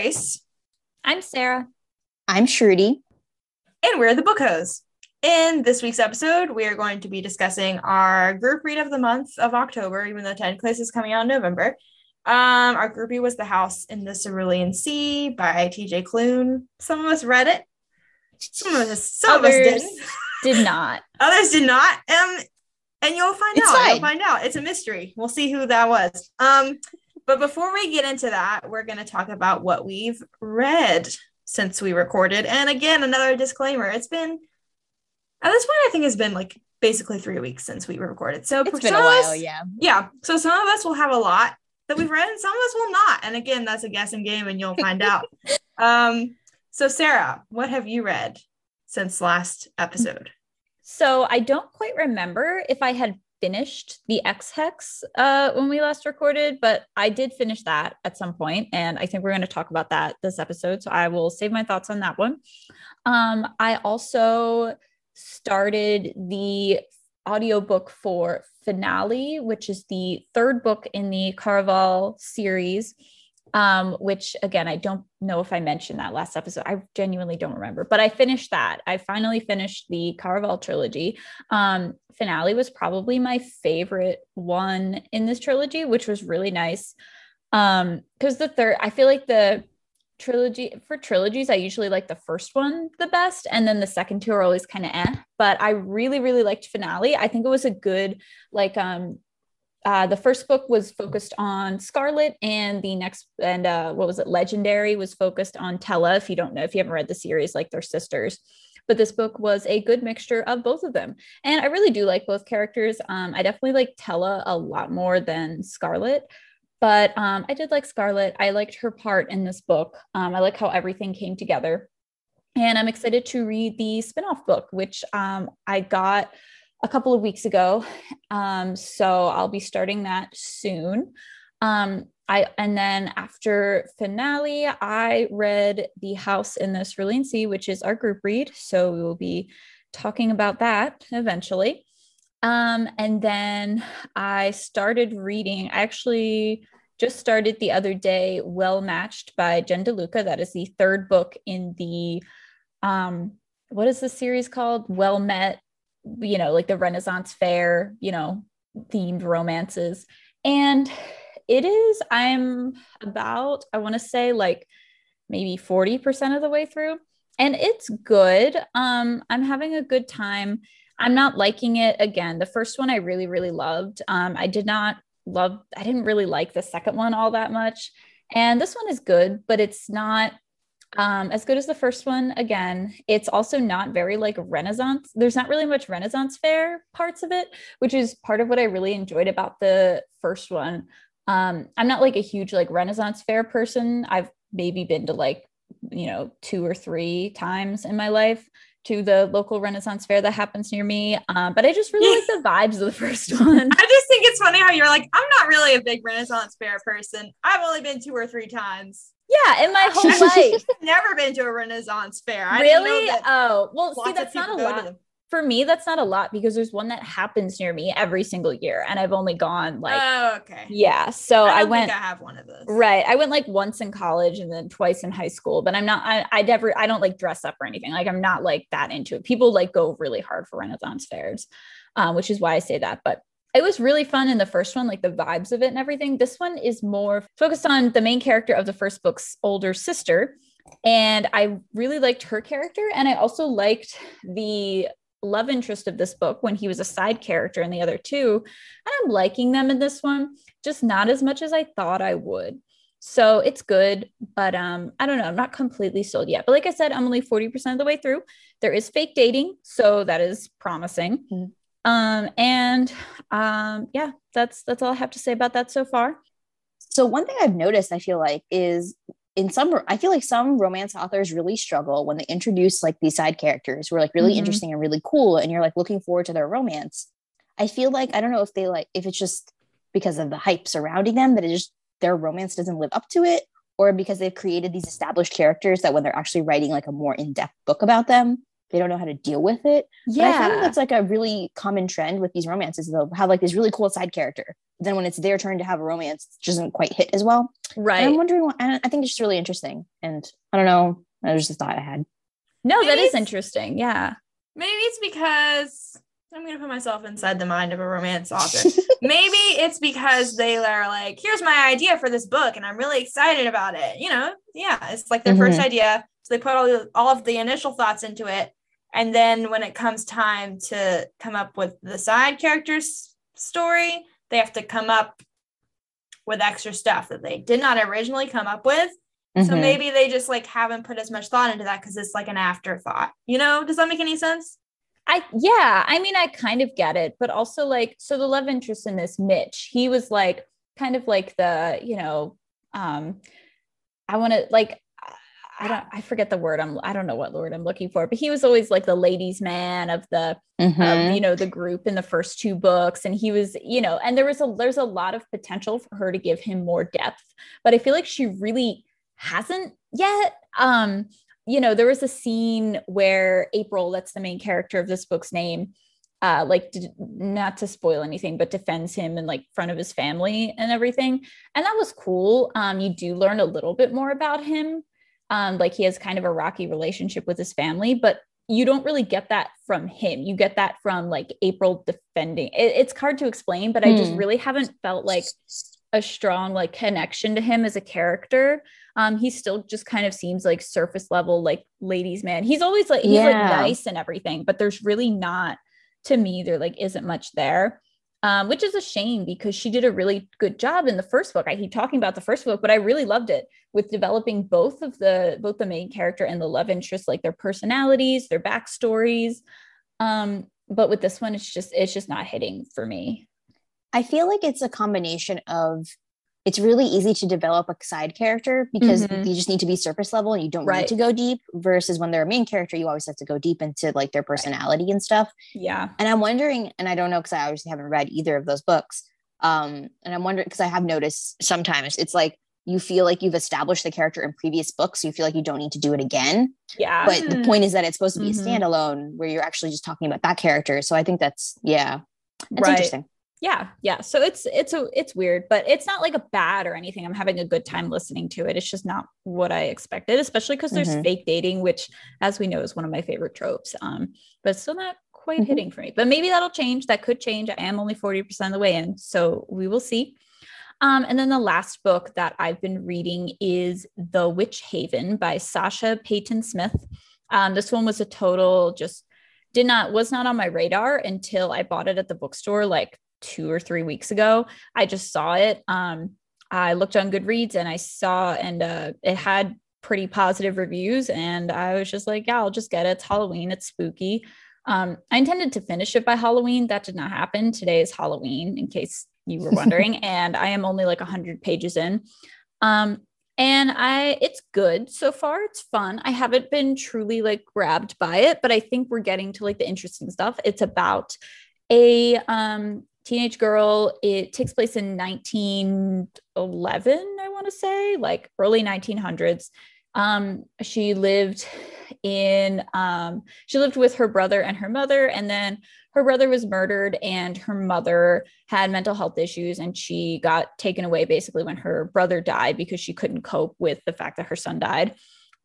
Grace. I'm Sarah. I'm Shruti. And we're the Book Hoes. In this week's episode, we are going to be discussing our group read of the month of October, even though technically this is coming out in November. Um, our groupie was The House in the Cerulean Sea by TJ Klune. Some of us read it. Some of us, some Others of us didn't. Did not. Others did not. Um, and you'll find It's out. fine. You'll find out. It's a mystery. We'll see who that was. Um, but before we get into that, we're going to talk about what we've read since we recorded. And again, another disclaimer: it's been at this point, I think it's been like basically three weeks since we recorded. So It's been a while, us- yeah. yeah. So some of us will have a lot that we've read, and some of us will not. And again, that's a guessing game, and you'll find out. Um, so Sarah, what have you read since last episode? So I don't quite remember if I had finished the Ex Hex uh, when we last recorded, but I did finish that at some point, and I think we're going to talk about that this episode. So I will save my thoughts on that one. Um, I also started the audiobook for Finale, which is the third book in the Caraval series. Um, which again, I don't know if I mentioned that last episode. I genuinely don't remember, but I finished that. I finally finished the Caraval trilogy. Um, Finale was probably my favorite one in this trilogy, which was really nice. Um, because the third, I feel like the trilogy for trilogies, I usually like the first one the best, and then the second two are always kind of eh. But I really, really liked Finale. I think it was a good like um uh, the first book was focused on Scarlet, and the next and uh, what was it? Legendary was focused on Tella. If you don't know, if you haven't read the series, like they're sisters, but this book was a good mixture of both of them, and I really do like both characters. Um, I definitely like Tella a lot more than Scarlet, but um, I did like Scarlet. I liked her part in this book. Um, I like how everything came together, and I'm excited to read the spin-off book, which um, I got a couple of weeks ago. Um, so I'll be starting that soon. Um, I and then after finale, I read The House in the Cerulean which is our group read. So we will be talking about that eventually. Um, and then I started reading, I actually just started the other day, Well Matched by Jen DeLuca. That is the third book in the um, what is the series called? Well Met you know, like the Renaissance fair, you know, themed romances. And it is, I'm about, I want to say like maybe 40% of the way through. And it's good. Um, I'm having a good time. I'm not liking it again. The first one I really, really loved. Um, I did not love, I didn't really like the second one all that much. And this one is good, but it's not um, as good as the first one. Again, it's also not very like Renaissance. There's not really much Renaissance fair parts of it, which is part of what I really enjoyed about the first one. Um, I'm not like a huge like Renaissance fair person. I've maybe been to like, you know, two or three times in my life to the local Renaissance fair that happens near me. Um, but I just really like the vibes of the first one. I just think it's funny how you're like, I'm not really a big Renaissance fair person. I've only been two or three times. Yeah, in my whole I've life. never been to a Renaissance fair. I really? Oh, well, see, that's not a lot. For me, that's not a lot because there's one that happens near me every single year, and I've only gone like, oh, okay. yeah. So I, I, went think I have one of those. right. I went like once in college and then twice in high school, but I'm not. I, I never. I don't like dress up or anything. Like I'm not like that into it. People like go really hard for Renaissance fairs, um, which is why I say that. But it was really fun in the first one, like the vibes of it and everything. This one is more focused on the main character of the first book's older sister. And I really liked her character. And I also liked the love interest of this book when he was a side character in the other two. And I'm liking them in this one, just not as much as I thought I would. So it's good, but um, I don't know. I'm not completely sold yet. But like I said, I'm only 40% of the way through. There is fake dating, so that is promising. Mhm. Um, and um, yeah, that's that's all I have to say about that so far. So one thing I've noticed, I feel like, is in some I feel like some romance authors really struggle when they introduce like these side characters who are like really Mhm. interesting and really cool, and you're like looking forward to their romance. I feel like I don't know if they like if it's just because of the hype surrounding them that it just their romance doesn't live up to it, or because they've created these established characters that when they're actually writing like a more in-depth book about them, they don't know how to deal with it. Yeah. But I find that's like a really common trend with these romances. They'll have like this really cool side character. Then when it's their turn to have a romance, it doesn't quite hit as well. right. And I'm wondering why, and I think it's just really interesting. And I don't know. That was just a thought I had. no, that Maybe is it's- interesting. Yeah. Maybe it's because I'm gonna put myself inside the mind of a romance author. Maybe it's because they are like, here's my idea for this book, and I'm really excited about it. You know, yeah, it's like their first mm-hmm. idea. So they put all, all of the initial thoughts into it. And then when it comes time to come up with the side character's story, they have to come up with extra stuff that they did not originally come up with. So Mhm. maybe they just like haven't put as much thought into that because it's like an afterthought. You know, does that make any sense? I yeah, I mean I kind of get it, but also like so the love interest in this Mitch, he was like kind of like the, you know, um I want to like I don't I forget the word I'm I don't know what word I'm looking for, but he was always like the ladies man of the Mhm. of you know the group in the first two books and he was you know and there was a there's a lot of potential for her to give him more depth but i feel like she really hasn't yet um you know there was a scene where april that's the main character of this book's name uh like not to spoil anything but defends him in like front of his family and everything and that was cool um you do learn a little bit more about him um like he has kind of a rocky relationship with his family but you don't really get that from him. You get that from like april defending. It, it's hard to explain but i just Hmm. really haven't felt like a strong like connection to him as a character. Um he still just kind of seems like surface level like ladies man. He's always like he's like nice and everything but there's really not to me there like isn't much there um, which is a shame because she did a really good job in the first book. I keep talking about the first book, but I really loved it with developing both of the both the main character and the love interest, like their personalities, their backstories. Um, but with this one, it's just it's just not hitting for me. I feel like it's a combination of it's really easy to develop a side character because Mhm. you just need to be surface level and you don't Right. need to go deep versus when they're a main character you always have to go deep into like their personality and stuff Yeah. and i'm wondering and i don't know because i obviously haven't read either of those books um and i'm wondering because i have noticed sometimes it's like you feel like you've established the character in previous books so you feel like you don't need to do it again Yeah. but the Hmm. point is that it's supposed to be Mhm. a standalone where you're actually just talking about that character so i think that's yeah it's Right. interesting yeah yeah. So it's it's a it's weird but it's not like a bad or anything. I'm having a good time listening to it. It's just not what i expected especially because there's Mhm. fake dating which as we know is one of my favorite tropes um but still not quite Mhm. hitting for me. But maybe that'll change. That could change. I am only 40% of the way in so we will see. Um, and then the last book that I've been reading is The Witch Haven by Sasha Peyton Smith. Um, this one was a total just did not was not on my radar until I bought it at the bookstore like two or three weeks ago. I just saw it. Um, I looked on Goodreads and I saw and uh, it had pretty positive reviews, and I was just like, yeah, I'll just get it. It's Halloween. It's spooky. Um, I intended to finish it by Halloween. That did not happen. Today is Halloween, in case you were wondering, and I am only like 100 pages in. Um, and I it's good so far. It's fun. I haven't been truly like grabbed by it, but I think we're getting to like the interesting stuff. It's about a um teenage girl. It takes place in 1911, I want to say, like early 1900s. Um, she lived in um, she lived with her brother and her mother, and then her brother was murdered, and her mother had mental health issues, and she got taken away basically when her brother died because she couldn't cope with the fact that her son died.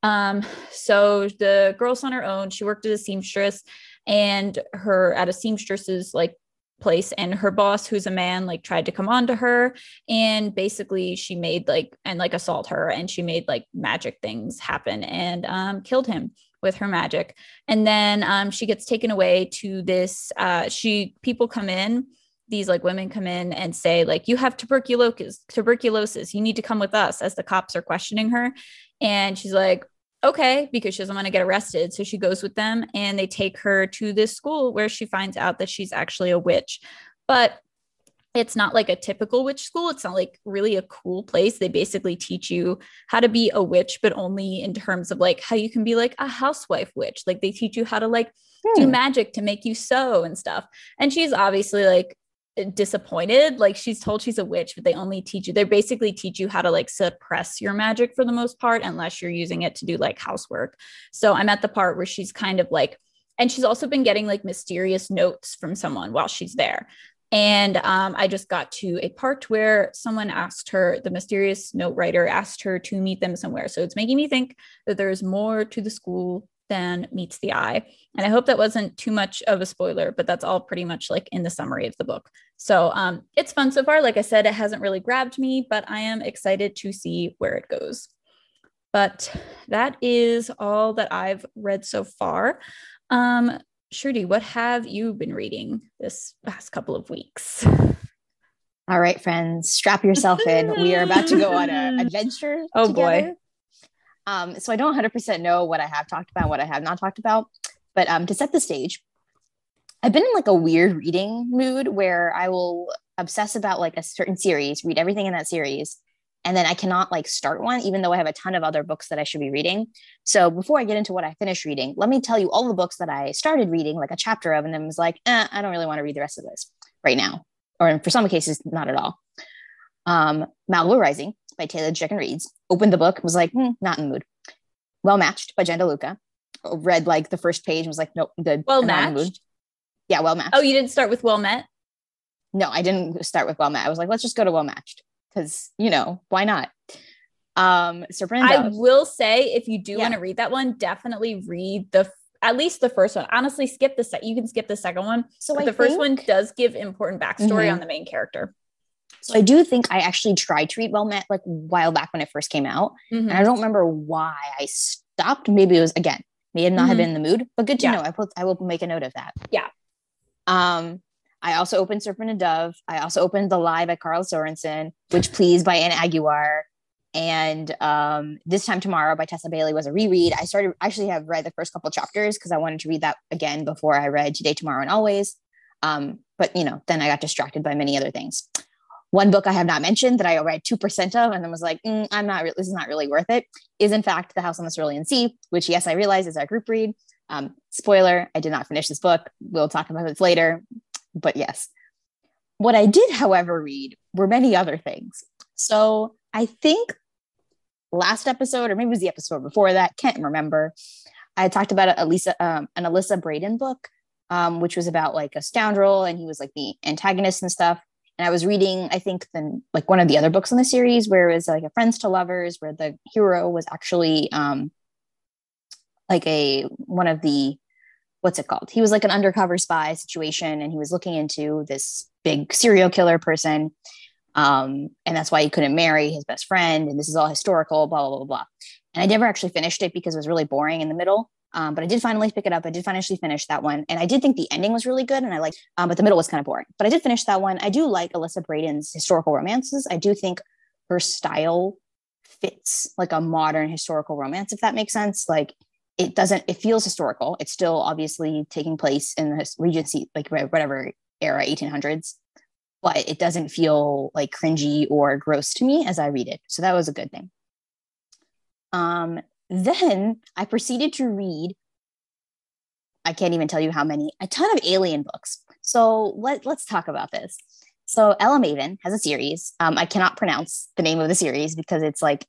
Um, so the girl's on her own. She worked as a seamstress, and her at a seamstress's like place and her boss who's a man like tried to come on to her and basically she made like and like assault her and she made like magic things happen and um killed him with her magic. And then um she gets taken away to this uh she people come in these like women come in and say like you have tuberculosis tuberculosis. You need to come with us as the cops are questioning her. And she's like okay because she doesn't want to get arrested. So she goes with them and they take her to this school where she finds out that she's actually a witch. But it's not like a typical witch school. It's not like really a cool place. They basically teach you how to be a witch but only in terms of like how you can be like a housewife witch. Like they teach you how to like do Hmm. magic to make you sew and stuff. And she's obviously like disappointed like she's told she's a witch but they only teach you they basically teach you how to like suppress your magic for the most part unless you're using it to do like housework so i'm at the part where she's kind of like and she's also been getting like mysterious notes from someone while she's there. And um, I just got to a part where someone asked her, the mysterious note writer asked her to meet them somewhere. So it's making me think that there's more to the school than meets the eye. And I hope that wasn't too much of a spoiler, but that's all pretty much like in the summary of the book. So um, it's fun so far. Like I said, it hasn't really grabbed me, but I am excited to see where it goes. But that is all that I've read so far. Um, Shruti, what have you been reading this past couple of weeks? All right, friends, strap yourself in. we are about to go on an adventure. Oh together. boy. Um, so I don't 100% know what I have talked about, what I have not talked about, but um, to set the stage, I've been in like a weird reading mood where I will obsess about like a certain series, read everything in that series, and then I cannot like start one, even though I have a ton of other books that I should be reading. So before I get into what I finished reading, let me tell you all the books that I started reading, like a chapter of, and then was like, eh, I don't really want to read the rest of this right now, or for some cases, not at all. Um, Malibu Rising by Taylor Jenkins Reid. Opened the book, was like, hmm, not in the mood. Well Matched by Jen DeLuca. Read like the first page and was like, nope, good. Well matched. Yeah, well matched. Oh, you didn't start with well met? No, I didn't start with well met. I was like, let's just go to well matched because you know why not um Serpent I will say if you do yeah. want to read that one, definitely read the at least the first one. Honestly, skip the set. You can skip the second one. So the think, first one does give important backstory mm-hmm. on the main character. So I do think I actually tried to read Well Met like a while back when it first came out, mm-hmm. and I don't remember why I stopped. Maybe it was again, may not mm-hmm. have been in the mood, but good to yeah. know. I put I will make a note of that. Yeah. Um, I also opened Serpent and Dove. I also opened The Lie by Carl Sorensen, which Please by Anna Aguilar. And um, This Time Tomorrow by Tessa Bailey was a reread. I started actually have read the first couple chapters because I wanted to read that again before I read Today, Tomorrow, and Always. Um, but you know, then I got distracted by many other things. One book I have not mentioned that I read 2% of and then was like, mm, I'm not, this is not really worth it, is in fact The House on the Cerulean Sea, which, yes, I realize is our group read. Um, spoiler, I did not finish this book. We'll talk about this later but yes. What I did, however, read were many other things. So I think last episode, or maybe it was the episode before that, can't remember. I talked about um, an Elisa Braden book, um, which was about like a scoundrel, and he was like the antagonist and stuff. And I was reading, I think, then like one of the other books in the series, where it was like a Friends to Lovers, where the hero was actually um, like a one of the what's it called? He was like an undercover spy situation and he was looking into this big serial killer person. Um, and that's why he couldn't marry his best friend. And this is all historical, blah, blah, blah, blah. And I never actually finished it because it was really boring in the middle. Um, but I did finally pick it up. I did finally finish that one. And I did think the ending was really good. And I like, um, but the middle was kind of boring. But I did finish that one. I do like Elisa Braden's historical romances. I do think her style fits like a modern historical romance, if that makes sense. Like it doesn't it feels historical it's still obviously taking place in the regency like whatever era 1800s but it doesn't feel like cringy or gross to me as i read it so that was a good thing um then i proceeded to read i can't even tell you how many a ton of alien books so let, let's talk about this so ella maven has a series um, i cannot pronounce the name of the series because it's like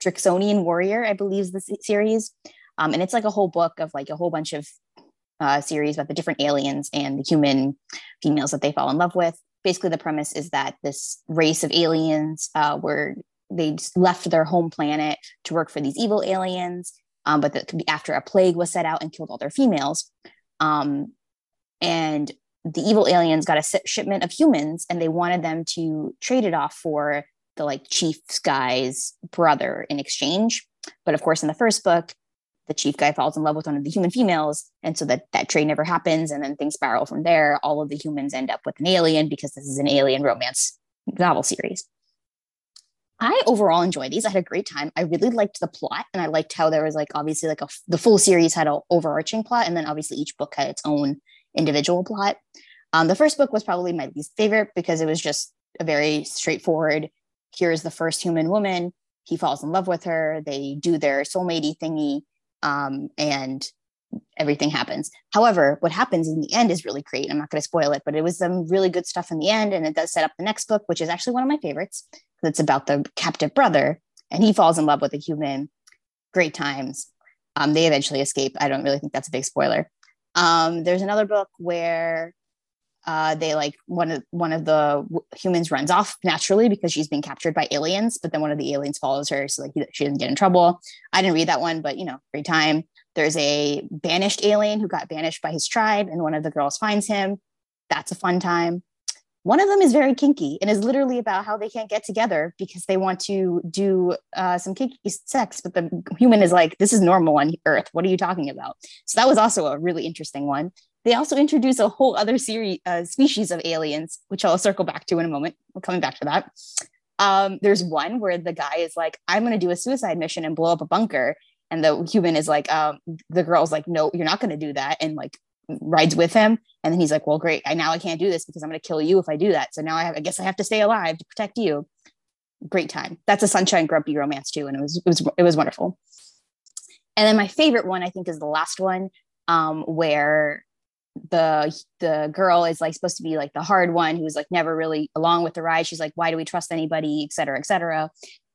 Drixonian Warrior, I believe, is the series. Um, and it's like a whole book of like a whole bunch of uh, series about the different aliens and the human females that they fall in love with. Basically, the premise is that this race of aliens uh, were they left their home planet to work for these evil aliens, um, but that after a plague was set out and killed all their females. Um, and the evil aliens got a shipment of humans and they wanted them to trade it off for the like chief guy's brother in exchange. But of course, in the first book, the chief guy falls in love with one of the human females and so that that trade never happens and then things spiral from there all of the humans end up with an alien because this is an alien romance novel series i overall enjoyed these. I had a great time. I really liked the plot and i liked how there was like obviously like a, the full series had an overarching plot and then obviously each book had its own individual plot. Um, the first book was probably my least favorite because it was just a very straightforward here's the first human woman. He falls in love with her. They do their soulmate thingy um, and everything happens. However, what happens in the end is really great. I'm not going to spoil it, but it was some really good stuff in the end, and it does set up the next book, which is actually one of my favorites. It's about the captive brother, and he falls in love with a human. Great times. Um, they eventually escape. I don't really think that's a big spoiler. Um, there's another book where uh, they like one of one of the humans runs off naturally because she's being captured by aliens, but then one of the aliens follows her, so like she doesn't get in trouble. I didn't read that one, but you know, great time. There's a banished alien who got banished by his tribe, and one of the girls finds him. That's a fun time. One of them is very kinky and is literally about how they can't get together because they want to do uh, some kinky sex, but the human is like, "This is normal on Earth. What are you talking about?" So that was also a really interesting one. They also introduce a whole other series uh, species of aliens, which I'll circle back to in a moment. We're coming back to that. Um, there's one where the guy is like, "I'm going to do a suicide mission and blow up a bunker," and the human is like, um, "The girl's like, no, you're not going to do that," and like rides with him. And then he's like, "Well, great. I now I can't do this because I'm going to kill you if I do that. So now I, have, I guess I have to stay alive to protect you." Great time. That's a sunshine grumpy romance too, and it was it was it was wonderful. And then my favorite one, I think, is the last one, um, where the the girl is like supposed to be like the hard one who's like never really along with the ride she's like why do we trust anybody et cetera et cetera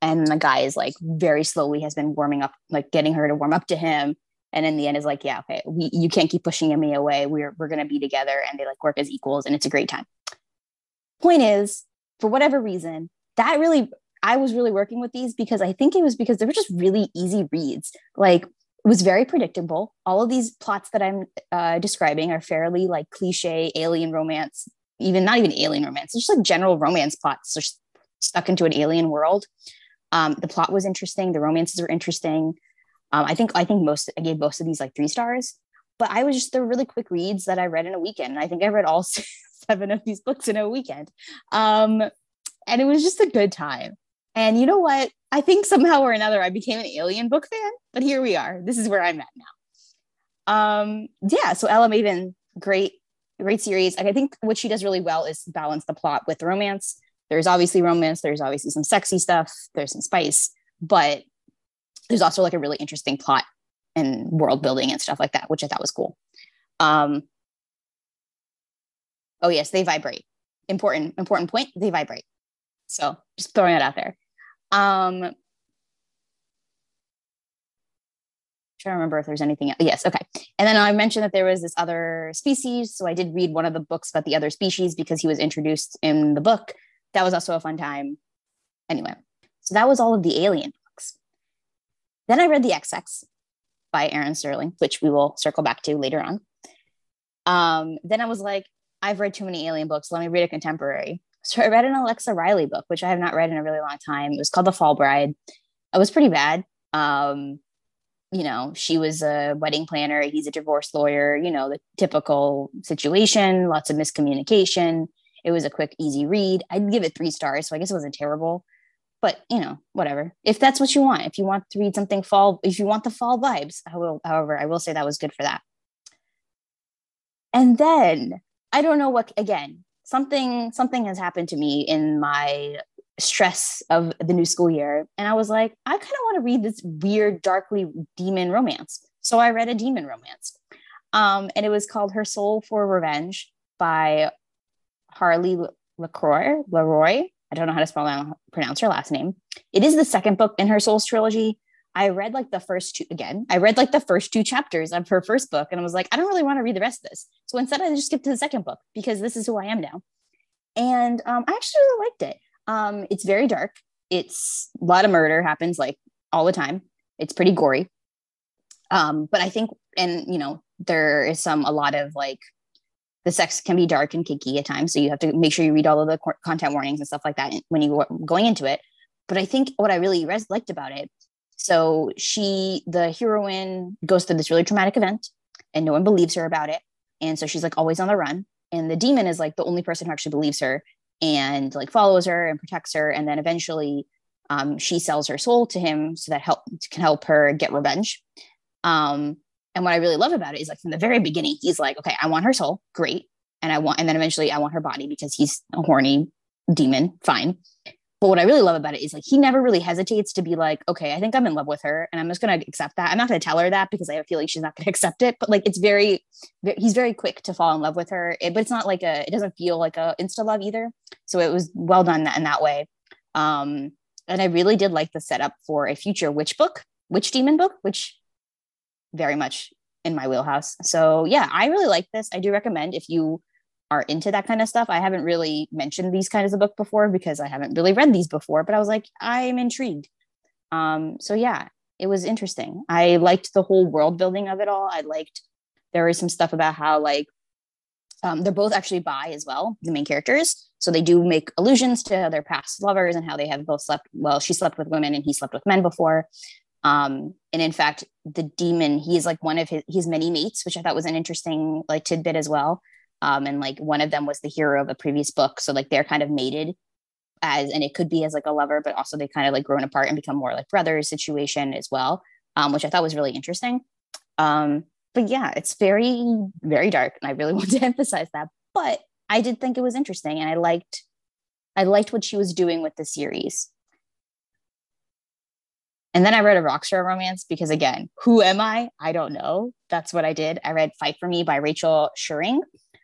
and the guy is like very slowly has been warming up like getting her to warm up to him. And in the end is like yeah okay we, you can't keep pushing me away. We're we're gonna be together. And they like work as equals and it's a great time. Point is for whatever reason that really i was really working with these because i think it was because they were just really easy reads. Like it was very predictable. All of these plots that I'm uh, describing are fairly like cliche alien romance, even not even alien romance, it's just like general romance plots stuck into an alien world. Um, the plot was interesting. The romances were interesting. Um, I think I think most I gave most of these like three stars, but I was just they're really quick reads that I read in a weekend. And I think I read all seven of these books in a weekend, um, and it was just a good time. And you know what? I think somehow or another I became an alien book fan, but here we are. This is where I'm at now. Um, yeah, so Ella Maven, great, great series. I think what she does really well is balance the plot with romance. There's obviously romance, there's obviously some sexy stuff, there's some spice, but there's also like a really interesting plot and world building and stuff like that, which I thought was cool. Um, oh yes, they vibrate. Important, important point. They vibrate. So just throwing that out there. Um, trying to remember if there's anything else. Yes, okay. And then I mentioned that there was this other species. So I did read one of the books about the other species because he was introduced in the book. That was also a fun time. Anyway, so that was all of the alien books. Then I read The Ex Hex by Erin Sterling, which we will circle back to later on. Um, then I was like, I've read too many alien books. Let me read a contemporary. So I read an Alexa Riley book, which I have not read in a really long time. It was called The Fall Bride. It was pretty bad. Um, you know, she was a wedding planner. He's a divorce lawyer. You know, the typical situation. Lots of miscommunication. It was a quick, easy read. I'd give it three stars, so I guess it wasn't terrible. But you know, whatever. If that's what you want, if you want to read something fall, if you want the fall vibes, I will. However, I will say that was good for that. And then I don't know what. Again, something something has happened to me in my stress of the new school year and i was like i kind of want to read this weird darkly demon romance so i read a demon romance um, and it was called her soul for revenge by harley lacroix leroy i don't know how to spell that pronounce her last name it is the second book in her souls trilogy I read like the first two again. I read like the first two chapters of her first book and I was like, I don't really want to read the rest of this. So instead, I just skipped to the second book because this is who I am now. And um, I actually really liked it. Um, it's very dark. It's a lot of murder happens like all the time. It's pretty gory. Um, but I think, and you know, there is some a lot of like the sex can be dark and kinky at times. So you have to make sure you read all of the content warnings and stuff like that when you go going into it. But I think what I really res- liked about it so she, the heroine, goes through this really traumatic event and no one believes her about it. And so she's like always on the run. And the demon is like the only person who actually believes her and like follows her and protects her. And then eventually um, she sells her soul to him so that help can help her get revenge. Um, and what I really love about it is like from the very beginning, he's like, okay, I want her soul, great. And I want, and then eventually I want her body because he's a horny demon, fine. But what I really love about it is like he never really hesitates to be like, okay, I think I'm in love with her and I'm just going to accept that. I'm not going to tell her that because I feel like she's not going to accept it. But like it's very, he's very quick to fall in love with her. It, but it's not like a, it doesn't feel like a insta love either. So it was well done in that way. Um, and I really did like the setup for a future witch book, witch demon book, which very much in my wheelhouse. So yeah, I really like this. I do recommend if you are into that kind of stuff. I haven't really mentioned these kinds of book before because I haven't really read these before, but I was like, I'm intrigued. Um, so yeah, it was interesting. I liked the whole world building of it all. I liked there was some stuff about how like um, they're both actually bi as well, the main characters. So they do make allusions to their past lovers and how they have both slept. Well, she slept with women and he slept with men before. Um, and in fact, the demon, he's like one of his, his many mates, which I thought was an interesting like tidbit as well. Um, and like one of them was the hero of a previous book. So like they're kind of mated as, and it could be as like a lover, but also they kind of like grown apart and become more like brothers situation as well, um, which I thought was really interesting. Um, but yeah, it's very, very dark. And I really want to emphasize that. But I did think it was interesting and I liked I liked what she was doing with the series. And then I read a rockstar romance because again, who am I? I don't know. That's what I did. I read Fight for Me by Rachel Schurig.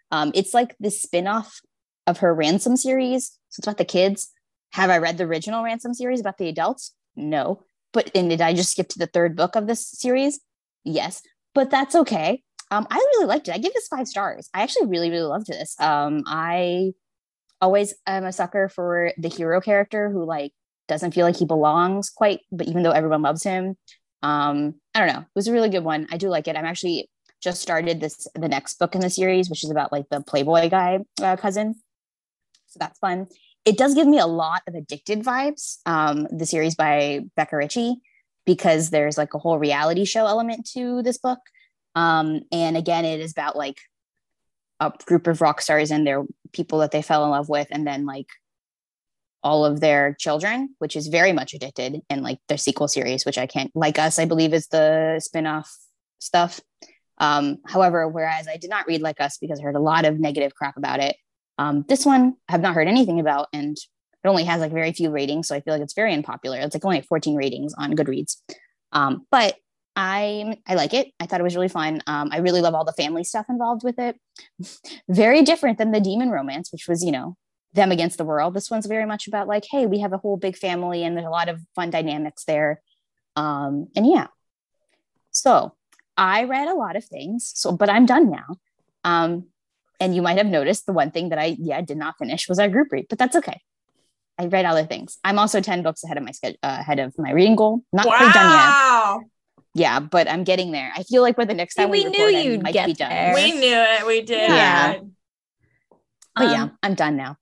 Um, it's like the spin-off of her Ransom series. So it's about the kids. Have I read the original Ransom series about the adults? No. But and did I just skip to the third book of this series? Yes but that's okay. Um, I really liked it. I give this five stars. I actually really, really loved this. Um, I always am a sucker for the hero character who like doesn't feel like he belongs quite, but even though everyone loves him, um, I don't know. It was a really good one. I do like it. I'm actually just started this the next book in the series, which is about like the Playboy guy uh, cousin. So that's fun. It does give me a lot of addicted vibes. Um, the series by Becca Ritchie because there's like a whole reality show element to this book. Um, and again, it is about like a group of rock stars and their people that they fell in love with, and then like all of their children, which is very much addicted in like their sequel series, which I can't like us, I believe is the spin-off stuff. Um, however, whereas I did not read like us because I heard a lot of negative crap about it. Um, this one I have not heard anything about and it only has like very few ratings, so I feel like it's very unpopular. It's like only 14 ratings on Goodreads. Um, but I I like it. I thought it was really fun. Um, I really love all the family stuff involved with it. very different than the demon romance, which was you know them against the world. This one's very much about like, hey, we have a whole big family, and there's a lot of fun dynamics there. Um, and yeah, so I read a lot of things. So, but I'm done now. Um, and you might have noticed the one thing that I yeah did not finish was our group read, but that's okay. I read other things. I'm also 10 books ahead of my schedule, uh, ahead of my reading goal. Not wow. quite done yet. Yeah, but I'm getting there. I feel like by the next time we, we knew record, you'd get done. There. We knew it. We did. Yeah. But um, yeah, I'm done now.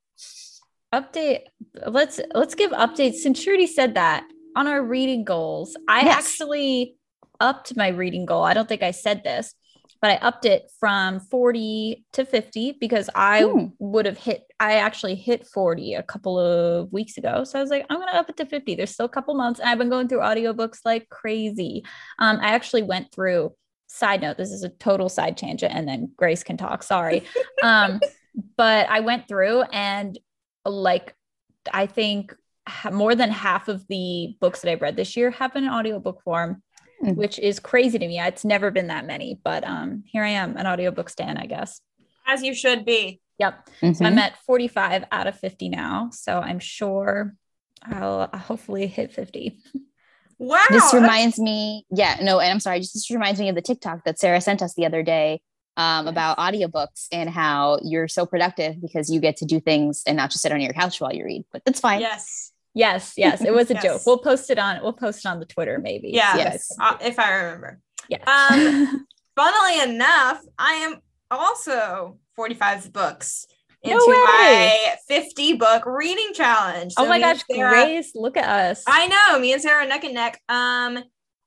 Update. Let's let's give updates. Since Shruti said that on our reading goals, I yes. actually upped my reading goal. I don't think I said this, but I upped it from 40 to 50 because I hmm. would have hit, I actually hit 40 a couple of weeks ago. So I was like, I'm going to up it to 50. There's still a couple months. And I've been going through audiobooks like crazy. Um, I actually went through, side note, this is a total side tangent, and then Grace can talk. Sorry. um, but I went through and like, I think more than half of the books that I've read this year have been in audiobook form mm. which is crazy to me. It's never been that many, but um, here I am, an audiobook stan, I guess. As you should be. Yep. Mm-hmm. So I'm at 45 out of 50 now. So I'm sure I'll hopefully hit 50. Wow. This reminds me, yeah, no, and I'm sorry, just this reminds me of the TikTok that Sarah sent us the other day um, about audiobooks and how you're so productive because you get to do things and not just sit on your couch while you read. But that's fine. Yes. Yes, yes, it was a yes. joke. We'll post it on. We'll post it on the Twitter, maybe. Yeah, yes, uh, if I remember. Yes. Um, funnily enough, I am also 45 books into no my 50 book reading challenge. So oh my gosh, Sarah, Grace, look at us. I know, me and Sarah neck and neck. Um,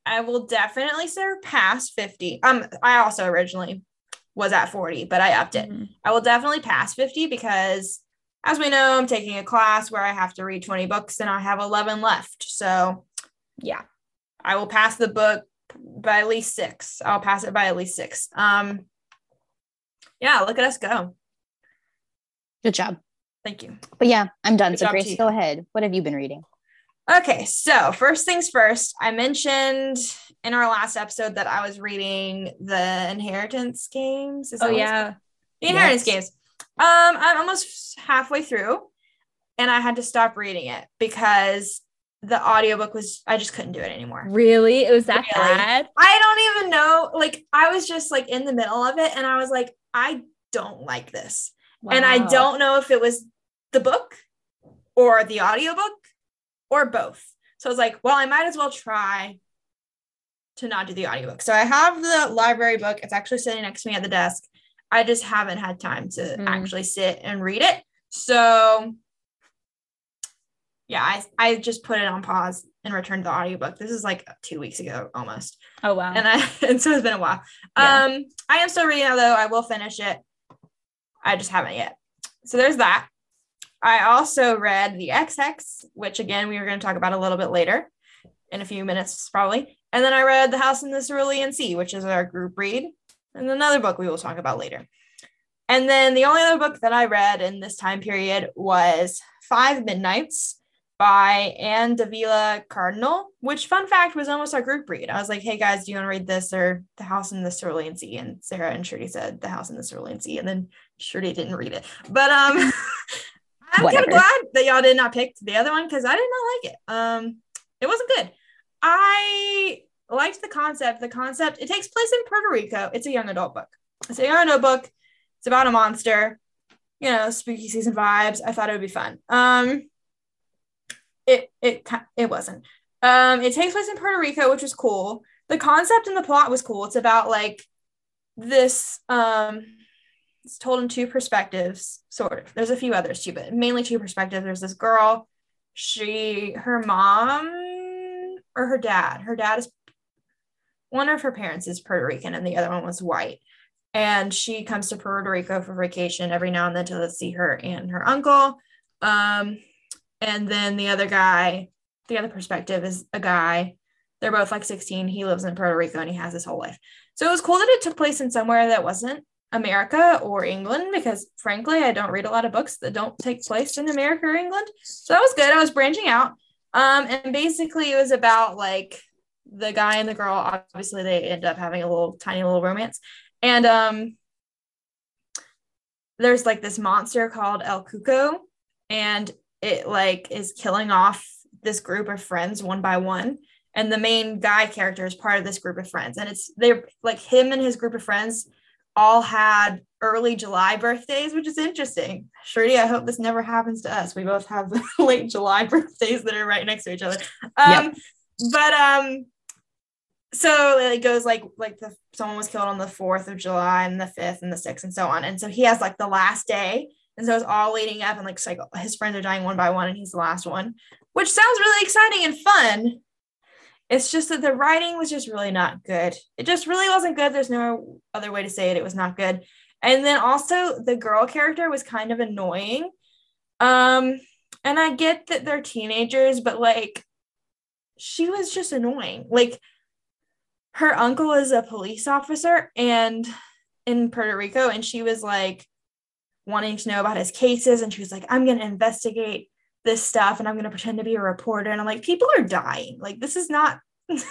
I will definitely surpass 50. Um, I also originally was at 40, but I upped it. Mm-hmm. I will definitely pass 50 because as we know, I'm taking a class where I have to read 20 books and I have 11 left. So, yeah, I will pass the book by at least six. I'll pass it by at least six. Um, yeah, look at us go. Good job. Thank you. But yeah, I'm done. Good so, Grace, go ahead. What have you been reading? Okay, so first things first, I mentioned in our last episode that I was reading the Inheritance Games. oh, yeah. The Inheritance yes. Games. Um, I'm almost halfway through and I had to stop reading it because the audiobook was I just couldn't do it anymore. Really? It was that Really? bad? I don't even know. Like I was just like in the middle of it and I was like, I don't like this. And I don't know if it was the book or the audiobook or both. So I was like, well, I might as well try to not do the audiobook. So I have the library book. It's actually sitting next to me at the desk. I just haven't had time to Mm. actually sit and read it. So yeah, I, I just put it on pause and returned the audiobook. This is like two weeks ago almost Oh wow. and I and so it's been a while. Yeah. Um, I am still reading it though. I will finish it. I just haven't yet. So there's that. I also read the Ex Hex, which again we were going to talk about a little bit later, in a few minutes probably. And then I read The House in the Cerulean Sea, which is our group read, and another book we will talk about later. And then the only other book that I read in this time period was Five Midnights by Ann Davila Cardinal, which fun fact was almost our group read. I was like, hey guys, do you want to read this or The House in the Cerulean Sea? And Sarah and Shruti said The House in the Cerulean Sea, and then Shruti didn't read it. But um I'm kind of glad that y'all did not pick the other one because I did not like it. Um it wasn't good. I liked the concept. The concept, it takes place in Puerto Rico. It's a young adult book. It's a young adult book. It's about a monster, you know, spooky season vibes. I thought it would be fun. Um it it it wasn't. Um, it takes place in Puerto Rico, which was cool. The concept and the plot was cool. It's about like this. Um, it's told in two perspectives, sort of. There's a few others too, but mainly two perspectives. There's this girl. She, her mom, or her dad. Her dad is one of her parents is Puerto Rican, and the other one was white. And she comes to Puerto Rico for vacation every now and then to see her and her uncle. Um, and then the other guy the other perspective is a guy they're both like 16 he lives in puerto rico and he has his whole life so it was cool that it took place in somewhere that wasn't america or england because frankly i don't read a lot of books that don't take place in america or england. So that was good. I was branching out. Um and basically it was about like the guy and the girl obviously they end up having a little tiny little romance. And um there's like this monster called el cuco and it like is killing off this group of friends one by one. And the main guy character is part of this group of friends. And it's they're like him and his group of friends all had early july birthdays which is interesting. Shruti i hope this never happens to us. We both have late july birthdays that are right next to each other. Um but um so it goes like like the someone was killed on the 4th of july and the 5th and the 6th and so on. And so he has like the last day. And so it's all leading up and like, like his friends are dying one by one and he's the last one, which sounds really exciting and fun. It's just that the writing was just really not good. It just really wasn't good. There's no other way to say it. It was not good. And then also the girl character was kind of annoying. Um, and I get that they're teenagers, but like she was just annoying. Like her uncle is a police officer and in Puerto Rico, and she was like wanting to know about his cases and she was like i'm to investigate this stuff and i'm going to pretend to be a reporter and i'm like people are dying. Like this is not this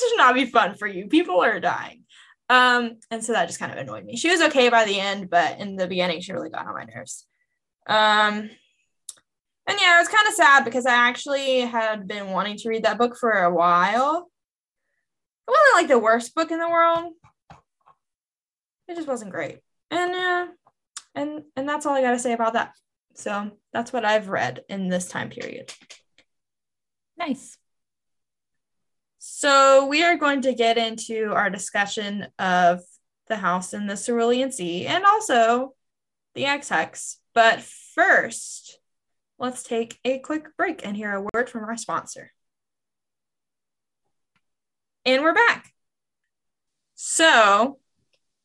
should not be fun for you. People are dying. Um and so that just kind of annoyed me. She was okay by the end but in the beginning she really got on my nerves. Um and yeah it was kind of sad because i actually had been wanting to read that book for a while. It wasn't like the worst book in the world. It just wasn't great. And yeah and and that's all I got to say about that. So that's what I've read in this time period. nice. So we are going to get into our discussion of the house in the Cerulean Sea and also the Ex Hex. But first, let's take a quick break and hear a word from our sponsor. And we're back. So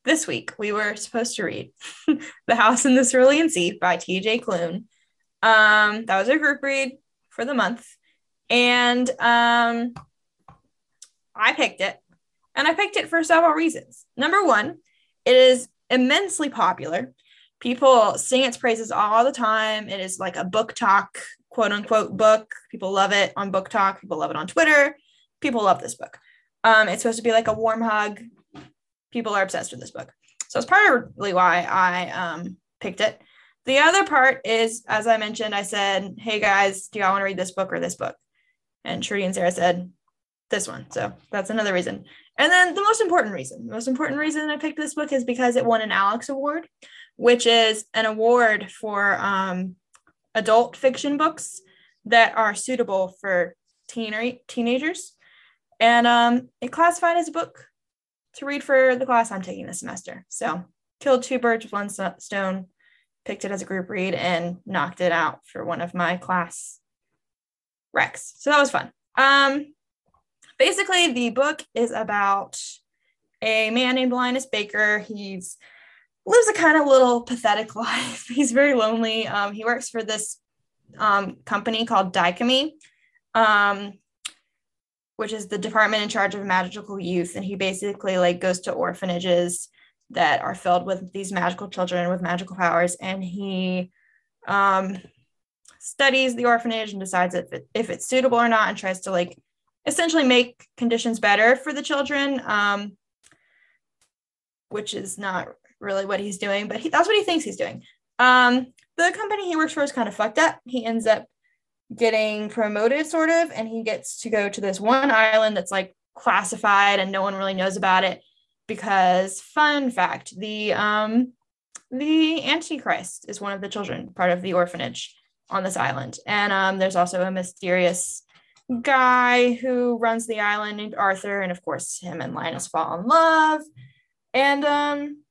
this week we were supposed to read The House in the Cerulean Sea by TJ Klune. Um, that was our group read for the month. And um, I picked it. And I picked it for several reasons. Number one, it is immensely popular. People sing its praises all the time. It is like a BookTok, quote unquote, book. People love it on BookTok. People love it on Twitter. People love this book. Um, it's supposed to be like a warm hug. People are obsessed with this book. So it's partly why I um, picked it. The other part is, as I mentioned, I said, hey guys, do y'all want to read this book or this book? And Shruti and Sarah said this one. So that's another reason. And then the most important reason, the most important reason I picked this book is because it won an Alex Award, which is an award for um, adult fiction books that are suitable for teen- teenagers. And um, it classified as a book to read for the class I'm taking this semester. So killed two birds with one stone, picked it as a group read, and knocked it out for one of my class recs. So that was fun. Um, basically, the book is about a man named Linus Baker. He's lives a kind of little pathetic life. He's very lonely. Um, he works for this um, company called DICOMY, um, which is the department in charge of magical youth. And he basically like goes to orphanages that are filled with these magical children with magical powers, and he um, studies the orphanage and decides if it, if it's suitable or not, and tries to like essentially make conditions better for the children. Um, which is not really what he's doing, but he, that's what he thinks he's doing. Um, the company he works for is kind of fucked up. He ends up getting promoted, sort of, and he gets to go to this one island that's like classified and no one really knows about it because, fun fact, the um, the Antichrist is one of the children, part of the orphanage on this island, and um, there's also a mysterious guy who runs the island named Arthur, and of course, him and Linus fall in love, and um,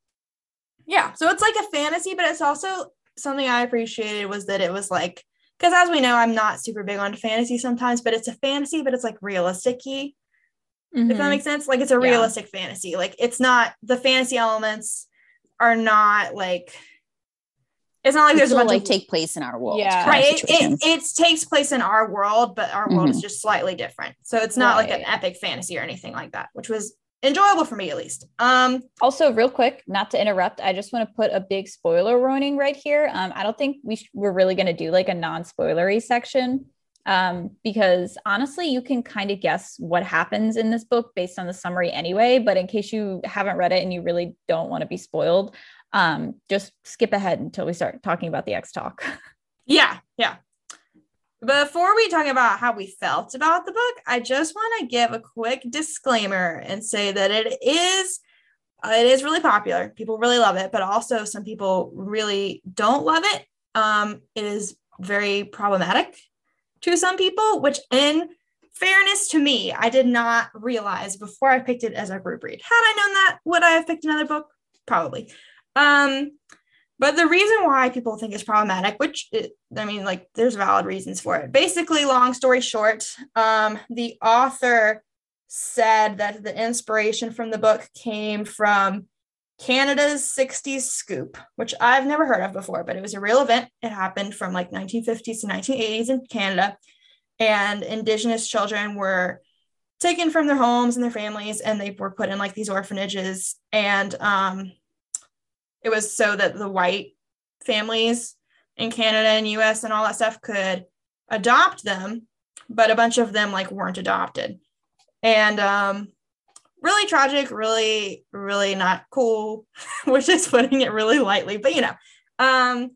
yeah, so it's like a fantasy, but it's also something I appreciated was that it was like because as we know, I'm not super big on fantasy sometimes, but it's a fantasy, but it's like realistic mm-hmm. If that mm-hmm. makes sense. Like it's a realistic yeah. fantasy. Like it's not the fantasy elements are not like it's not like there's a bunch like of, take place in our world. Yeah. Right. It, it, it, takes place in our world, but our world mm-hmm. is just slightly different. So it's not right. like an epic fantasy or anything like that, which was enjoyable for me at least. Um, also, real quick, not to interrupt, I just want to put a big spoiler warning right here. Um, I don't think we sh- we're really going to do like a non-spoilery section um, because honestly, you can kind of guess what happens in this book based on the summary anyway. But in case you haven't read it and you really don't want to be spoiled, um, just skip ahead until we start talking about the X talk. Yeah, yeah. Before we talk about how we felt about the book, I just want to give a quick disclaimer and say that it is uh, it is really popular. People really love it, but also some people really don't love it. Um, it is very problematic to some people, which in fairness to me, I did not realize before I picked it as a group read. Had I known that, would I have picked another book? Probably. Um, but the reason why people think it's problematic, which it, I mean, like, there's valid reasons for it. Basically, long story short, um, the author said that the inspiration from the book came from Canada's 60s scoop, which I've never heard of before, but it was a real event. It happened from like 1950s to 1980s in Canada. And Indigenous children were taken from their homes and their families, and they were put in like these orphanages. And um, it was so that the white families in Canada and US and all that stuff could adopt them, but a bunch of them like weren't adopted. And um really tragic, really, really not cool, which is putting it really lightly, but you know, um,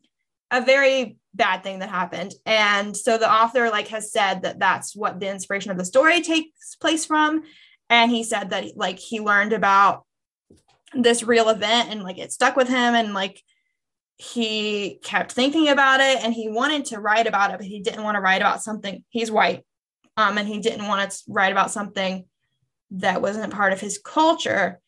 a very bad thing that happened. And so the author like has said that that's what the inspiration of the story takes place from. And he said that like he learned about this real event and like it stuck with him and like he kept thinking about it and he wanted to write about it but he didn't want to write about something. He's white um and he didn't want to write about something that wasn't part of his culture.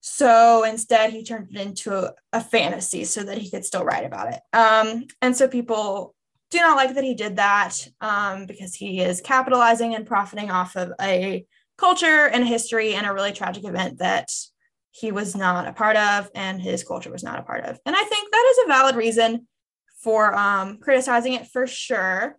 So instead he turned it into a, a fantasy so that he could still write about it. Um and so people do not like that he did that um, because he is capitalizing and profiting off of a culture and history and a really tragic event that he was not a part of and his culture was not a part of. And I think that is a valid reason for um, criticizing it for sure.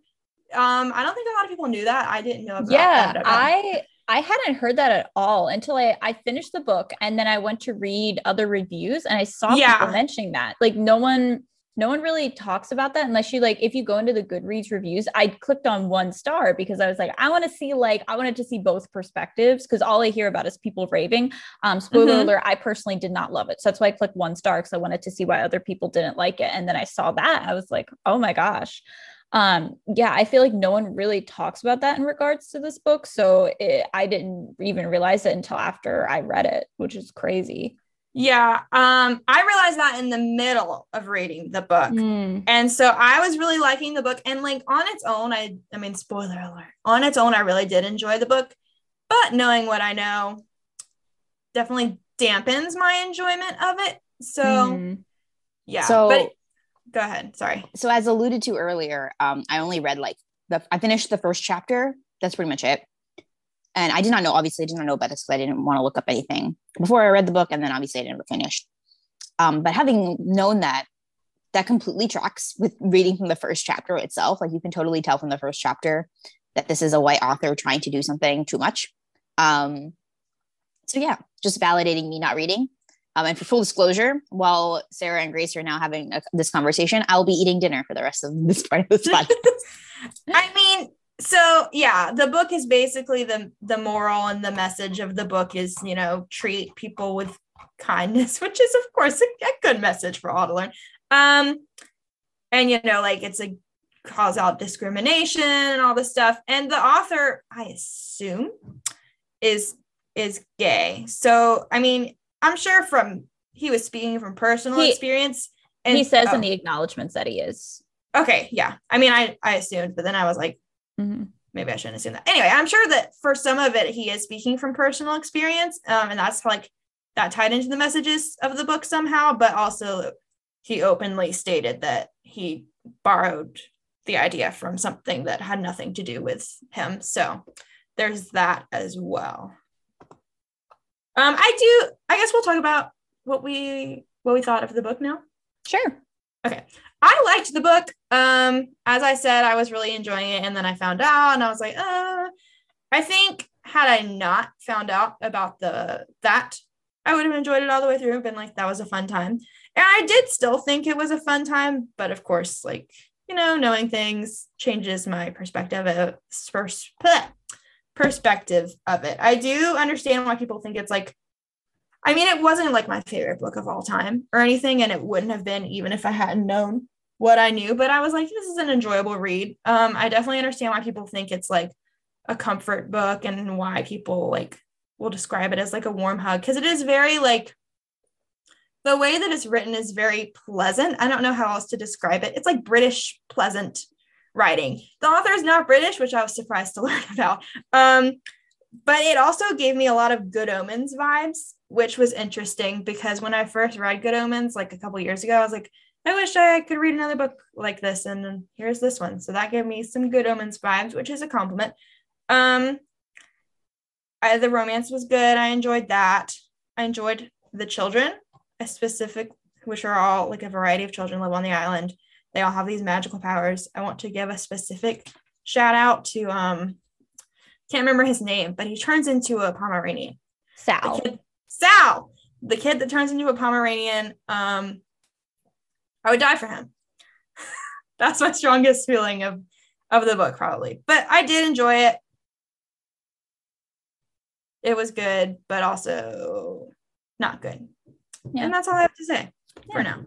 Um, I don't think a lot of people knew that. I didn't know about yeah, that. I I hadn't heard that at all until I, I finished the book and then I went to read other reviews and I saw yeah. people mentioning that. Like no one no one really talks about that unless you like if you go into the goodreads reviews i clicked on one star because i was like i want to see like i wanted to see both perspectives because all i hear about is people raving. Um spoiler mm-hmm. alert i personally did not love it. So that's why i clicked one star because i wanted to see why other people didn't like it. And then i saw that i was like oh my gosh. Um yeah i feel like no one really talks about that in regards to this book. So it, i didn't even realize it until after i read it which is crazy Yeah. Um, I realized that in the middle of reading the book. Mm. And so I was really liking the book. And like on its own, I I mean, spoiler alert, on its own, I really did enjoy the book. But knowing what I know definitely dampens my enjoyment of it. So Mm. yeah. So- but go ahead. Sorry. so as alluded to earlier, um, I only read like the I finished the first chapter. That's pretty much it. And I did not know, obviously, I did not know about this because I didn't want to look up anything before I read the book, and then obviously I didn't finish. Um, but having known that, that completely tracks with reading from the first chapter itself. Like you can totally tell from the first chapter that this is a white author trying to do something too much. Um, so yeah, just validating me not reading. Um, and for full disclosure, while Sarah and Grace are now having a, this conversation, I'll be eating dinner for the rest of this part of this podcast. I mean, so yeah, the book is basically the the moral and the message of the book is, you know, treat people with kindness, which is of course a, a good message for all to learn. Um and you know, like it's a cause out discrimination and all this stuff. And the author, I assume, is is gay. So, I mean, I'm sure from he was speaking from personal He- experience he says oh, in the acknowledgments that he is okay, yeah. I mean, I I assumed, but then I was like Mhm. maybe I shouldn't assume that. Anyway, I'm sure that for some of it, he is speaking from personal experience, um, and that's like that tied into the messages of the book somehow. But also, he openly stated that he borrowed the idea from something that had nothing to do with him. So there's that as well. Um, I do. I guess we'll talk about what we what we thought of the book now. sure I liked the book. Um, as I said, I was really enjoying it, and then I found out, and I was like, uh, I think had I not found out about the that, I would have enjoyed it all the way through. And been like, that was a fun time, and I did still think it was a fun time, but of course, like you know, knowing things changes my perspective of perspective of it. I do understand why people think it's like I mean, it wasn't like my favorite book of all time or anything, and it wouldn't have been even if I hadn't known what I knew. But I was like, this is an enjoyable read. Um, I definitely understand why people think it's like a comfort book and why people like will describe it as like a warm hug because it is very like the way that it's written is very pleasant. I don't know how else to describe it. It's like British pleasant writing. The author is not British, which I was surprised to learn about. Um, but it also gave me a lot of Good Omens vibes, which was interesting because when I first read Good Omens, like a couple years ago, I was like, I wish I could read another book like this, and here's this one. So that gave me some Good Omens vibes, which is a compliment. Um, I, the romance was good. I enjoyed that. I enjoyed the children, a specific, which are all like a variety of children live on the island. They all have these magical powers. I want to give a specific shout out to um can't remember his name, but he turns into a Pomeranian. The sal kid, Sal, the kid that turns into a Pomeranian. Um, I would die for him. That's my strongest feeling of of the book, probably. But I did enjoy it. It was good, but also not good. Yeah. And that's all I have to say for now.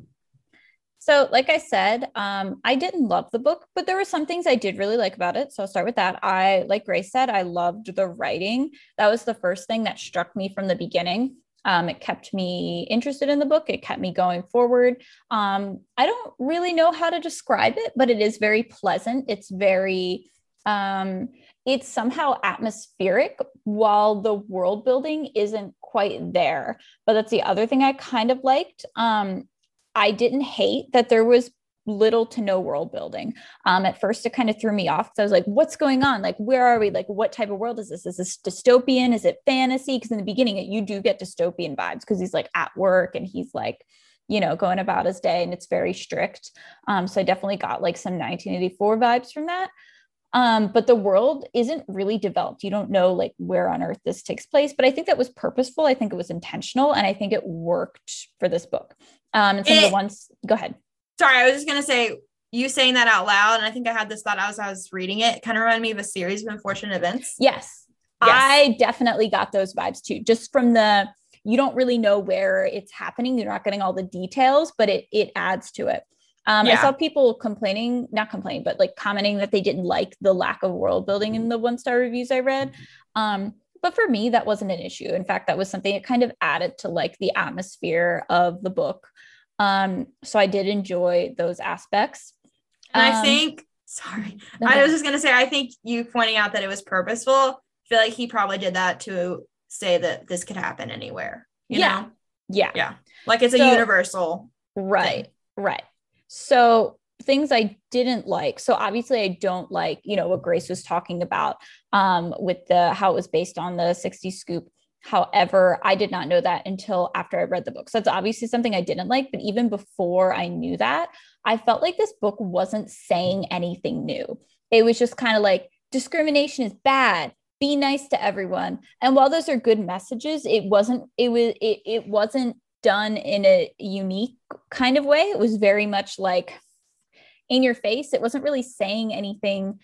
So, like I said, um, I didn't love the book, but there were some things I did really like about it. So I'll start with that. I, like Grace said, I loved the writing. That was the first thing that struck me from the beginning. Um, it kept me interested in the book. It kept me going forward. Um, I don't really know how to describe it, but it is very pleasant. It's very, um, it's somehow atmospheric while the world building isn't quite there. But that's the other thing I kind of liked. Um, I didn't hate that there was little to no world building. Um, at first, it kind of threw me off because I was like, what's going on? Like, where are we? Like, what type of world is this? Is this dystopian? Is it fantasy? Because in the beginning, you do get dystopian vibes because he's like at work and he's like, you know, going about his day and it's very strict. Um, so I definitely got like some 1984 vibes from that. Um, but the world isn't really developed. You don't know like where on earth this takes place. But I think that was purposeful. I think it was intentional, and I think it worked for this book. Um, and some of the ones, go ahead. Sorry, I was just gonna say you saying that out loud, and I think I had this thought as I was reading it. It kind of reminded me of a series of unfortunate events. Yes, Yes. I definitely got those vibes too. Just from the, you don't really know where it's happening. You're not getting all the details, but it it adds to it. Um, I saw people complaining, not complaining, but like commenting that they didn't like the lack of world building in the one star reviews I read. Um, but for me, that wasn't an issue. In fact, that was something it kind of added to like the atmosphere of the book. Um, so I did enjoy those aspects. And I Um, think, sorry, no, I was just gonna say, I think you pointing out that it was purposeful. I feel like he probably did that to say that this could happen anywhere. You Yeah. know, yeah. yeah, like it's a universal. Right, right. So things I didn't like. So obviously I don't like, you know, what Grace was talking about um with the how it was based on the 60 scoop. However, I did not know that until after I read the book. So that's obviously something I didn't like, but even before I knew that, I felt like this book wasn't saying anything new. It was just kind of like discrimination is bad. Be nice to everyone. And while those are good messages, it wasn't it was it, it wasn't done in a unique kind of way. It was very much like in your face. It wasn't really saying anything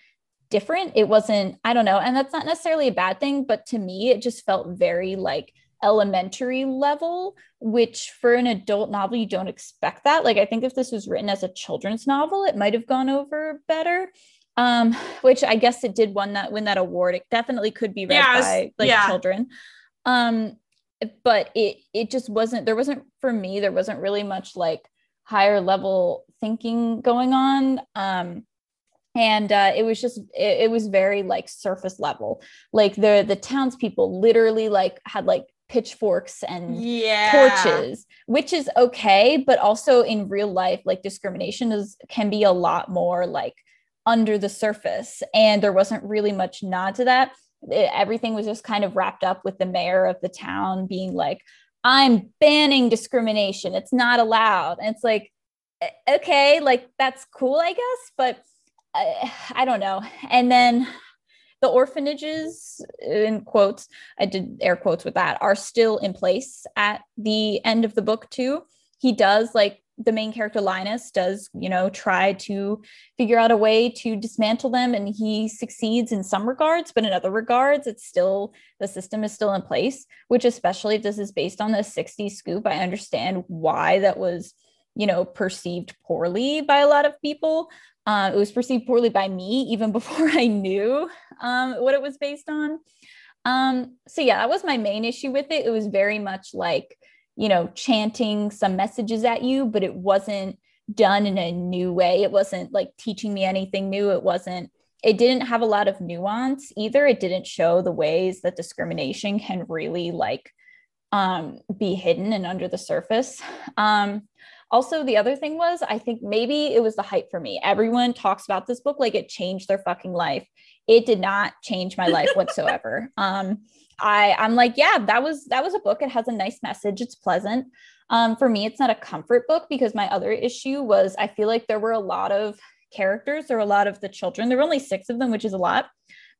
different. It wasn't, I don't know. And that's not necessarily a bad thing, but to me, it just felt very like elementary level, which for an adult novel, you don't expect that. Like, I think if this was written as a children's novel, it might have gone over better. Um, which I guess it did win that win that award. It definitely could be read Yeah, was- by like yeah. children. Um, but it it just wasn't there wasn't for me there wasn't really much like higher level thinking going on um and uh, it was just it, it was very like surface level. Like the the townspeople literally like had like pitchforks and Yeah. torches which is okay but also in real life like discrimination is can be a lot more like under the surface and there wasn't really much nod to that. It- everything was just kind of wrapped up with the mayor of the town being like i'm banning discrimination. It's not allowed. And it's like okay like that's cool i guess but uh, i don't know. And then the orphanages in quotes i did air quotes with that are still in place at the end of the book too. He does like the main character linus does you know try to figure out a way to dismantle them and he succeeds in some regards but in other regards it's still the system is still in place which especially if this is based on the 60s scoop i understand why that was you know perceived poorly by a lot of people. Uh, it was perceived poorly by me even before i knew um, what it was based on. Um, so yeah that was my main issue with it. It was very much like you know chanting some messages at you but it wasn't done in a new way. It wasn't like teaching me anything new. It wasn't it didn't have a lot of nuance either. It didn't show the ways that discrimination can really like um, be hidden and under the surface. Um, also the other thing was i think maybe it was the hype for me everyone talks about this book like it changed their fucking life it did not change my life whatsoever um, I I'm like, yeah, that was that was a book. It has a nice message. It's pleasant. Um, for me, it's not a comfort book because my other issue was I feel like there were a lot of characters. There were a lot of the children. There were only six of them, which is a lot.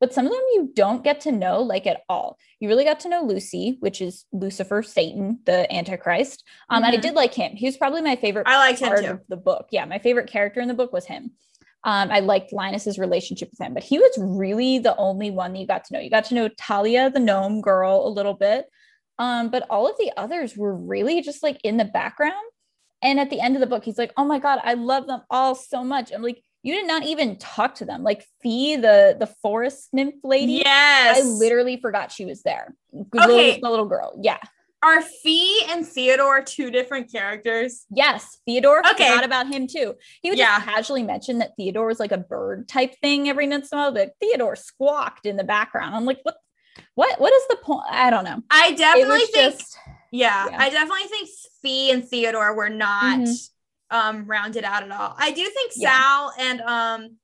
But some of them you don't get to know like at all. You really got to know Lucy, which is Lucifer, Satan, the Antichrist. Um, and I Mhm. did like him. He was probably my favorite I liked him part too. of the book. Yeah, my favorite character in the book was him. Um, I liked Linus's relationship with him, but he was really the only one that you got to know. You got to know Talia, the gnome girl, a little bit, um, but all of the others were really just like in the background. And at the end of the book, he's like, "Oh my god, I love them all so much." I'm like, "You did not even talk to them." Like Phee, the the forest nymph lady, Yes. I literally forgot she was there. The Okay. little, the little girl, yeah. Are Phee and Theodore two different characters? Yes, Theodore. Okay. Forgot about him too. He would Yeah. just casually mention that Theodore was like a bird type thing every once in a while. But Theodore squawked in the background. I'm like, what? What? What is the point? I don't know. I definitely think just yeah, yeah. I definitely think Phee and Theodore were not Mhm. Um rounded out at all. I do think Yeah. Sal and um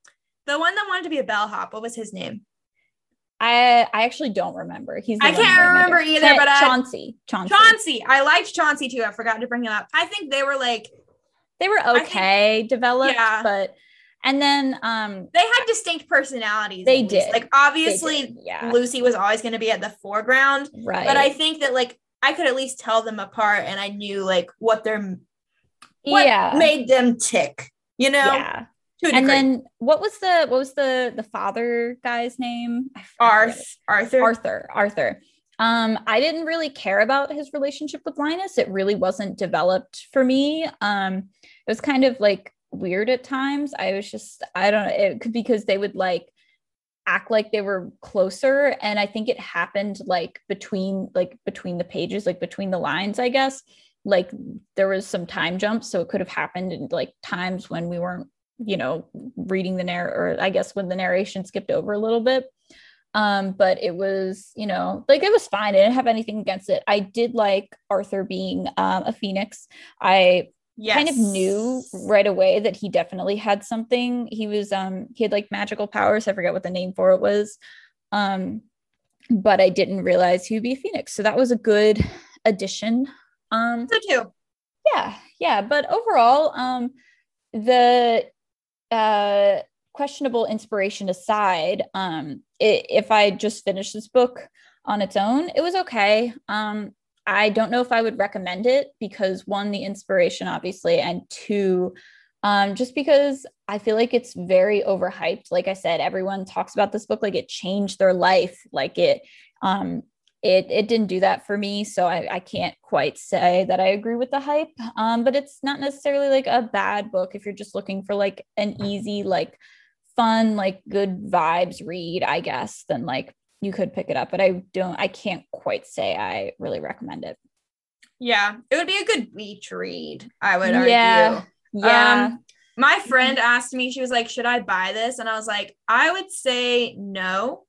the one that wanted to be a bellhop, what was his name? I I actually don't remember. He's I can't remember either, but I- Chauncey, Chauncey, Chauncey. I liked Chauncey too. I forgot to bring him up. I think they were like They were think- okay developed, Yeah. but and then um they had distinct personalities. They did. Like obviously did, yeah, Lucy was always going to be at the foreground, right. but I think that like I could at least tell them apart and I knew like what their what yeah, made them tick, you know? yeah. And then what was the what was the the father guy's name? I forget Arth. Arthur. Arthur. Arthur. Um, I didn't really care about his relationship with Linus. It really wasn't developed for me. Um, it was kind of like weird at times. I was just, I don't know, it could because they would like act like they were closer. And I think it happened like between like between the pages, like between the lines, I guess. Like there was some time jumps. So it could have happened in like times when we weren't, you know, reading the narr or I guess when the narration skipped over a little bit. Um, but it was, you know, like it was fine. I didn't have anything against it. I did like Arthur being um, a phoenix. I yes. kind of knew right away that he definitely had something. He was um he had like magical powers. I forget what the name for it was. Um but I didn't realize he would be a phoenix. So that was a good addition. Um so too. Yeah, yeah. But overall, um the uh questionable inspiration aside, um it, if I just finished this book on its own, it was okay. Um I don't know if I would recommend it because one, the inspiration, obviously, and two, um, just because I feel like it's very overhyped. Like I said, everyone talks about this book like it changed their life, like it, um, it it didn't do that for me, so I, I can't quite say that I agree with the hype. Um, but it's not necessarily like a bad book if you're just looking for like an easy, like fun, like good vibes read, I guess. Then like you could pick it up, but I don't, I can't quite say I really recommend it. Yeah, it would be a good beach read, I would argue. Yeah. Yeah. Um, my friend asked me, she was like, Should I buy this? And I was like, I would say no.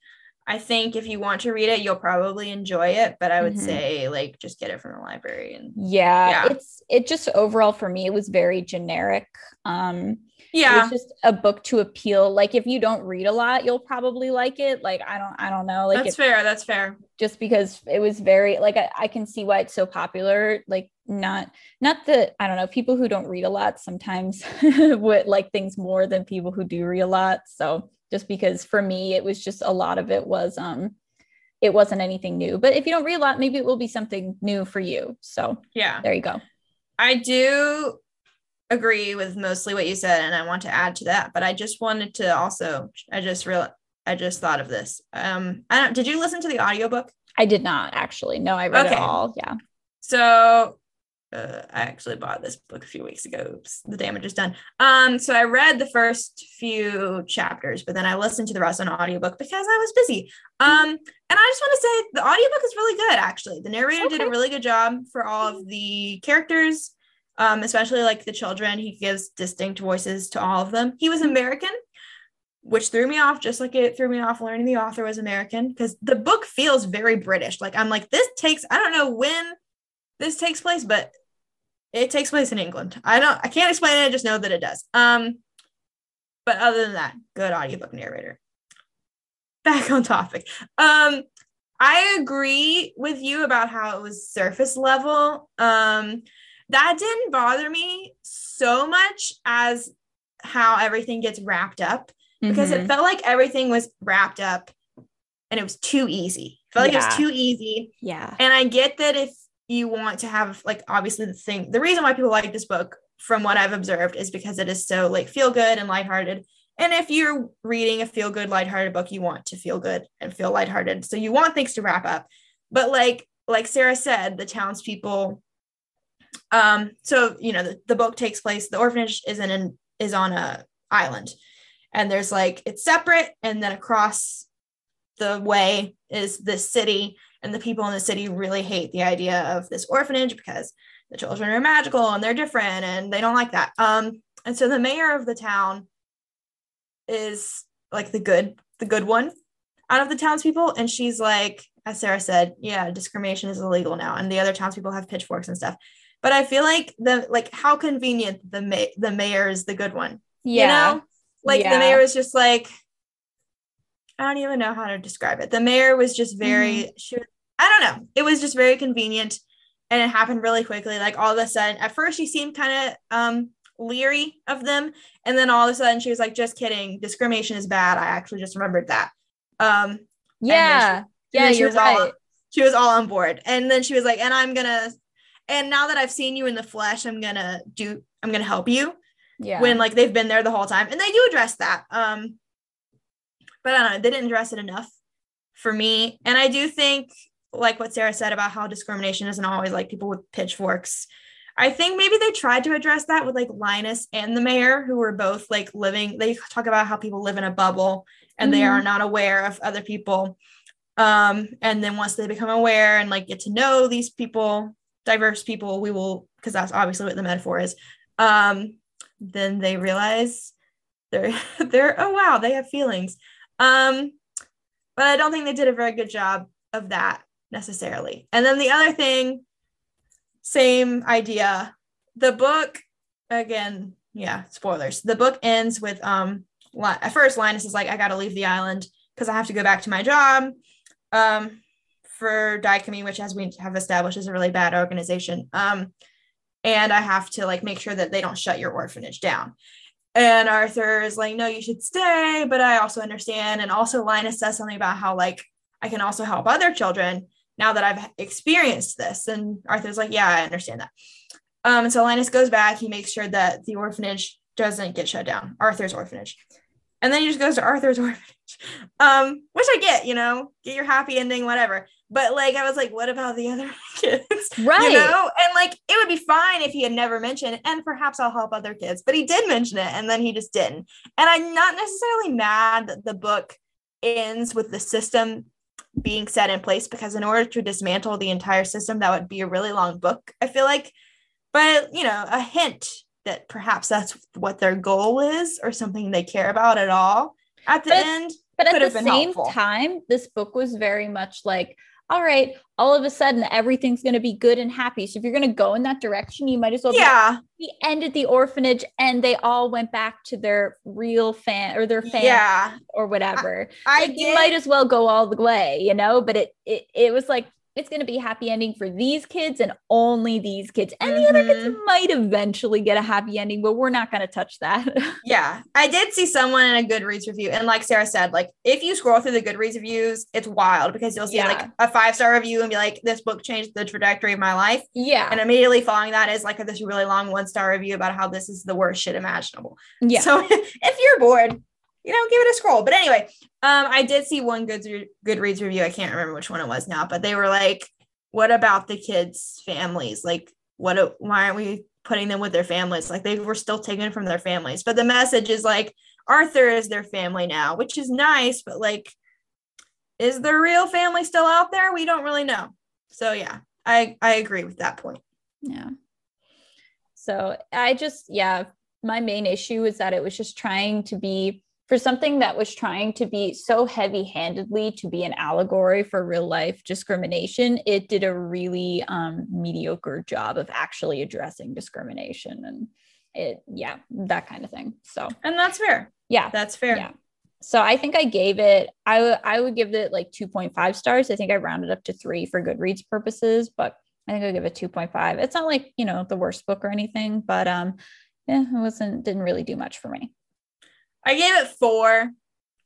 I think if you want to read it, you'll probably enjoy it, but I would mm-hmm. say like just get it from the library and yeah, yeah, it's it just overall for me it was very generic. Um yeah it's just a book to appeal like if you don't read a lot you'll probably like it like i don't i don't know like that's fair that's fair just because it was very like I, I can see why it's so popular like not not that i don't know people who don't read a lot sometimes would like things more than people who do read a lot so just because for me it was just a lot of it was um it wasn't anything new but if you don't read a lot maybe it will be something new for you so yeah there you go i do agree with mostly what you said and I want to add to that, but I just wanted to also I just real I just thought of this. Um I don't did you listen to the audiobook? I did not actually. No, I read okay. it all. Yeah. So uh, I actually bought this book a few weeks ago. Oops, the damage is done. Um, so I read the first few chapters, but then I listened to the rest on audiobook because I was busy. Um, and I just want to say the audiobook is really good, actually. The narrator okay. did a really good job for all of the characters um, especially like the children. He gives distinct voices to all of them. He was American, which threw me off, just like it threw me off learning the author was American, because the book feels very British. Like I'm like, this takes, I don't know when this takes place, but it takes place in England. I don't, I can't explain it. I just know that it does. Um, but other than that, good audiobook narrator. Back on topic. Um, I agree with you about how it was surface level. Um, that didn't bother me so much as how everything gets wrapped up because mm-hmm. it felt like everything was wrapped up and it was too easy. It felt like it was too easy. Yeah. And I get that if you want to have like obviously the thing the reason why people like this book from what I've observed is because it is so like feel good and lighthearted. And if you're reading a feel good, lighthearted book, you want to feel good and feel lighthearted. So you want things to wrap up. But like like Sarah said, the townspeople um, so you know, the, the book takes place, the orphanage is in an is on a island. And there's like it's separate, and then across the way is this city, and the people in the city really hate the idea of this orphanage because the children are magical and they're different and they don't like that. Um, and so the mayor of the town is like the good, the good one out of the townspeople. And she's like, as Sarah said, yeah, discrimination is illegal now. And the other townspeople have pitchforks and stuff but I feel like the like how convenient the ma- the mayor is the good one. Yeah. You know? Like yeah. the mayor was just like I don't even know how to describe it. The mayor was just very mm. she I don't know. It was just very convenient and it happened really quickly. Like all of a sudden, at first she seemed kind of um leery of them and then all of a sudden she was like just kidding discrimination is bad i actually just remembered that um yeah she, yeah you're right she was all on board and then she was like and i'm gonna and now that I've seen you in the flesh, I'm gonna do I'm gonna help you. Yeah. When like they've been there the whole time. And they do address that. Um, but I don't know, they didn't address it enough for me. And I do think like what Sarah said about how discrimination isn't always like people with pitchforks. I think maybe they tried to address that with like Linus and the mayor, who were both like living, they talk about how people live in a bubble and they Mhm. are not aware of other people. Um, and then once they become aware and like get to know these people, diverse people, we will, because that's obviously what the metaphor is. Um, then they realize they're they're oh wow, they have feelings. Um, but I don't think they did a very good job of that necessarily. And then the other thing, same idea. The book, again, yeah, spoilers. The book ends with um at first Linus is like, I gotta leave the island because I have to go back to my job. Um for DICOMY, which as we have established is a really bad organization. Um, and I have to like make sure that they don't shut your orphanage down. And Arthur is like, no, you should stay, but I also understand. And also Linus says something about how like I can also help other children now that I've experienced this. And Arthur's like, yeah, I understand that. Um, and so Linus goes back, he makes sure that the orphanage doesn't get shut down, Arthur's orphanage. And then he just goes to Arthur's orphanage. Um, which I get, you know, get your happy ending, whatever. But like I was like, what about the other kids? Right. You know, and like it would be fine if he had never mentioned, and perhaps I'll help other kids, but he did mention it and then he just didn't. And I'm not necessarily mad that the book ends with the system being set in place because in order to dismantle the entire system, that would be a really long book, I feel like. But you know, a hint that perhaps that's what their goal is or something they care about at all at the But- end. But at the same helpful. time, this book was very much like, all right, all of a sudden everything's going to be good and happy. So if you're going to go in that direction, you might as well. be- Yeah. We ended the orphanage and they all went back to their real fan or their fan Yeah. or whatever. I like, you might as well go all the way, you know. But it it it was like it's going to be a happy ending for these kids and only these kids, and the other kids Mhm. might eventually get a happy ending, but we're not going to touch that. Yeah, I did see someone in a Goodreads review, and like Sarah said, like if you scroll through the Goodreads reviews, it's wild because you'll see like a five star review and be like, "This book changed the trajectory of my life," yeah, and immediately following that is like this really long one star review about how this is the worst shit imaginable. yeah. So if you're bored, you know, give it a scroll. But anyway, um, I did see one good Goodreads review. I can't remember which one it was now, but they were like, "What about the kids' families? Like, what? Why aren't we putting them with their families? Like, they were still taken from their families." But the message is like, Arthur is their family now, which is nice, but like, is the real family still out there? We don't really know. So yeah, I I agree with that point. Yeah. So I just, yeah, my main issue is that it was just trying to be for something that was trying to be so heavy handedly to be an allegory for real life discrimination. It did a really um, mediocre job of actually addressing discrimination and it, yeah, that kind of thing. So, And that's fair. yeah. That's fair. Yeah. So I think I gave it, I would I would give it like 2.5 stars. I think I rounded up to three for Goodreads purposes, but I think I'll give it 2.5. It's not like, you know, the worst book or anything, but um, yeah, it wasn't didn't really do much for me. I gave it four.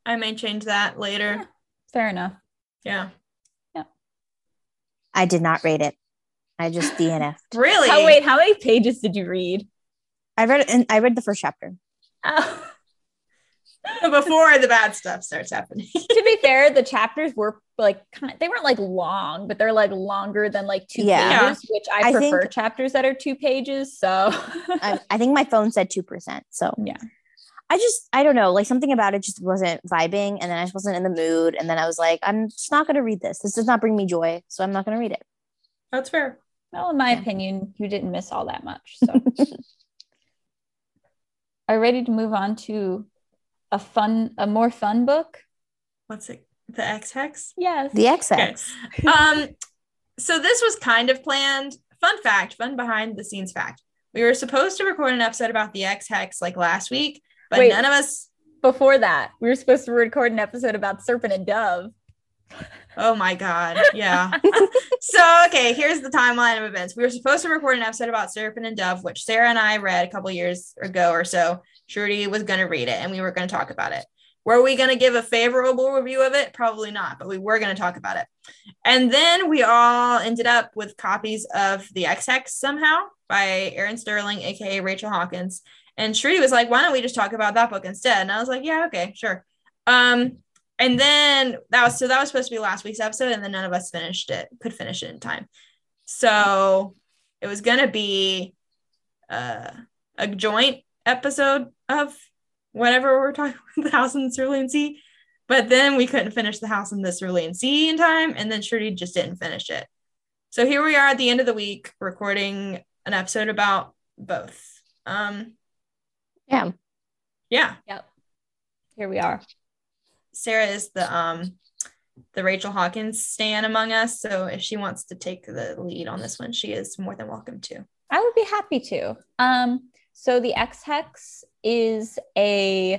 I may change that later. Fair enough. Yeah. Yeah. I did not rate it. I just DNF. Really? Oh wait, how many pages did you read? I read and I read the first chapter. Oh. Before the bad stuff starts happening. to be fair, the chapters were like kind they weren't like long, but they're like longer than like two Yeah. pages, which I, I prefer think- chapters that are two pages. So I, I think my phone said two percent. So Yeah. I just I don't know, like something about it just wasn't vibing, and then I just wasn't in the mood, and then I was like, I'm just not gonna read this. This does not bring me joy, so I'm not gonna read it. That's fair. Well, in my Yeah. opinion, you didn't miss all that much. So, are you ready to move on to a fun, a more fun book? What's it? The Ex Hex? Yes. The XX. Um, so this was kind of planned. Fun fact, fun behind the scenes fact. We were supposed to record an episode about the Ex Hex like last week, but Wait. none of us. Before that, we were supposed to record an episode about Serpent and Dove. Oh my God. Yeah. so, okay, here's the timeline of events. We were supposed to record an episode about Serpent and Dove, which Sarah and I read a couple years ago or so. Shruti was going to read it and we were going to talk about it. Were we going to give a favorable review of it? Probably not, but we were going to talk about it. And then we all ended up with copies of The Ex Hex somehow by Erin Sterling, aka Rachel Hawkins. And Shruti was like, why don't we just talk about that book instead? And I was like, yeah, okay, sure. Um, and then that was so that was supposed to be last week's episode, and then none of us finished it, could finish it in time. So it was gonna be uh, a joint episode of whatever we're talking about the house in the Cerulean Sea. But then we couldn't finish the house in the Cerulean Sea in time, and then Shruti just didn't finish it. So here we are at the end of the week recording an episode about both. Um Yeah. yeah. Yep. Here we are. Sarah is the um the Rachel Hawkins stan among us. So if she wants to take the lead on this one, she is more than welcome to. I would be happy to. Um, so the Ex Hex is a,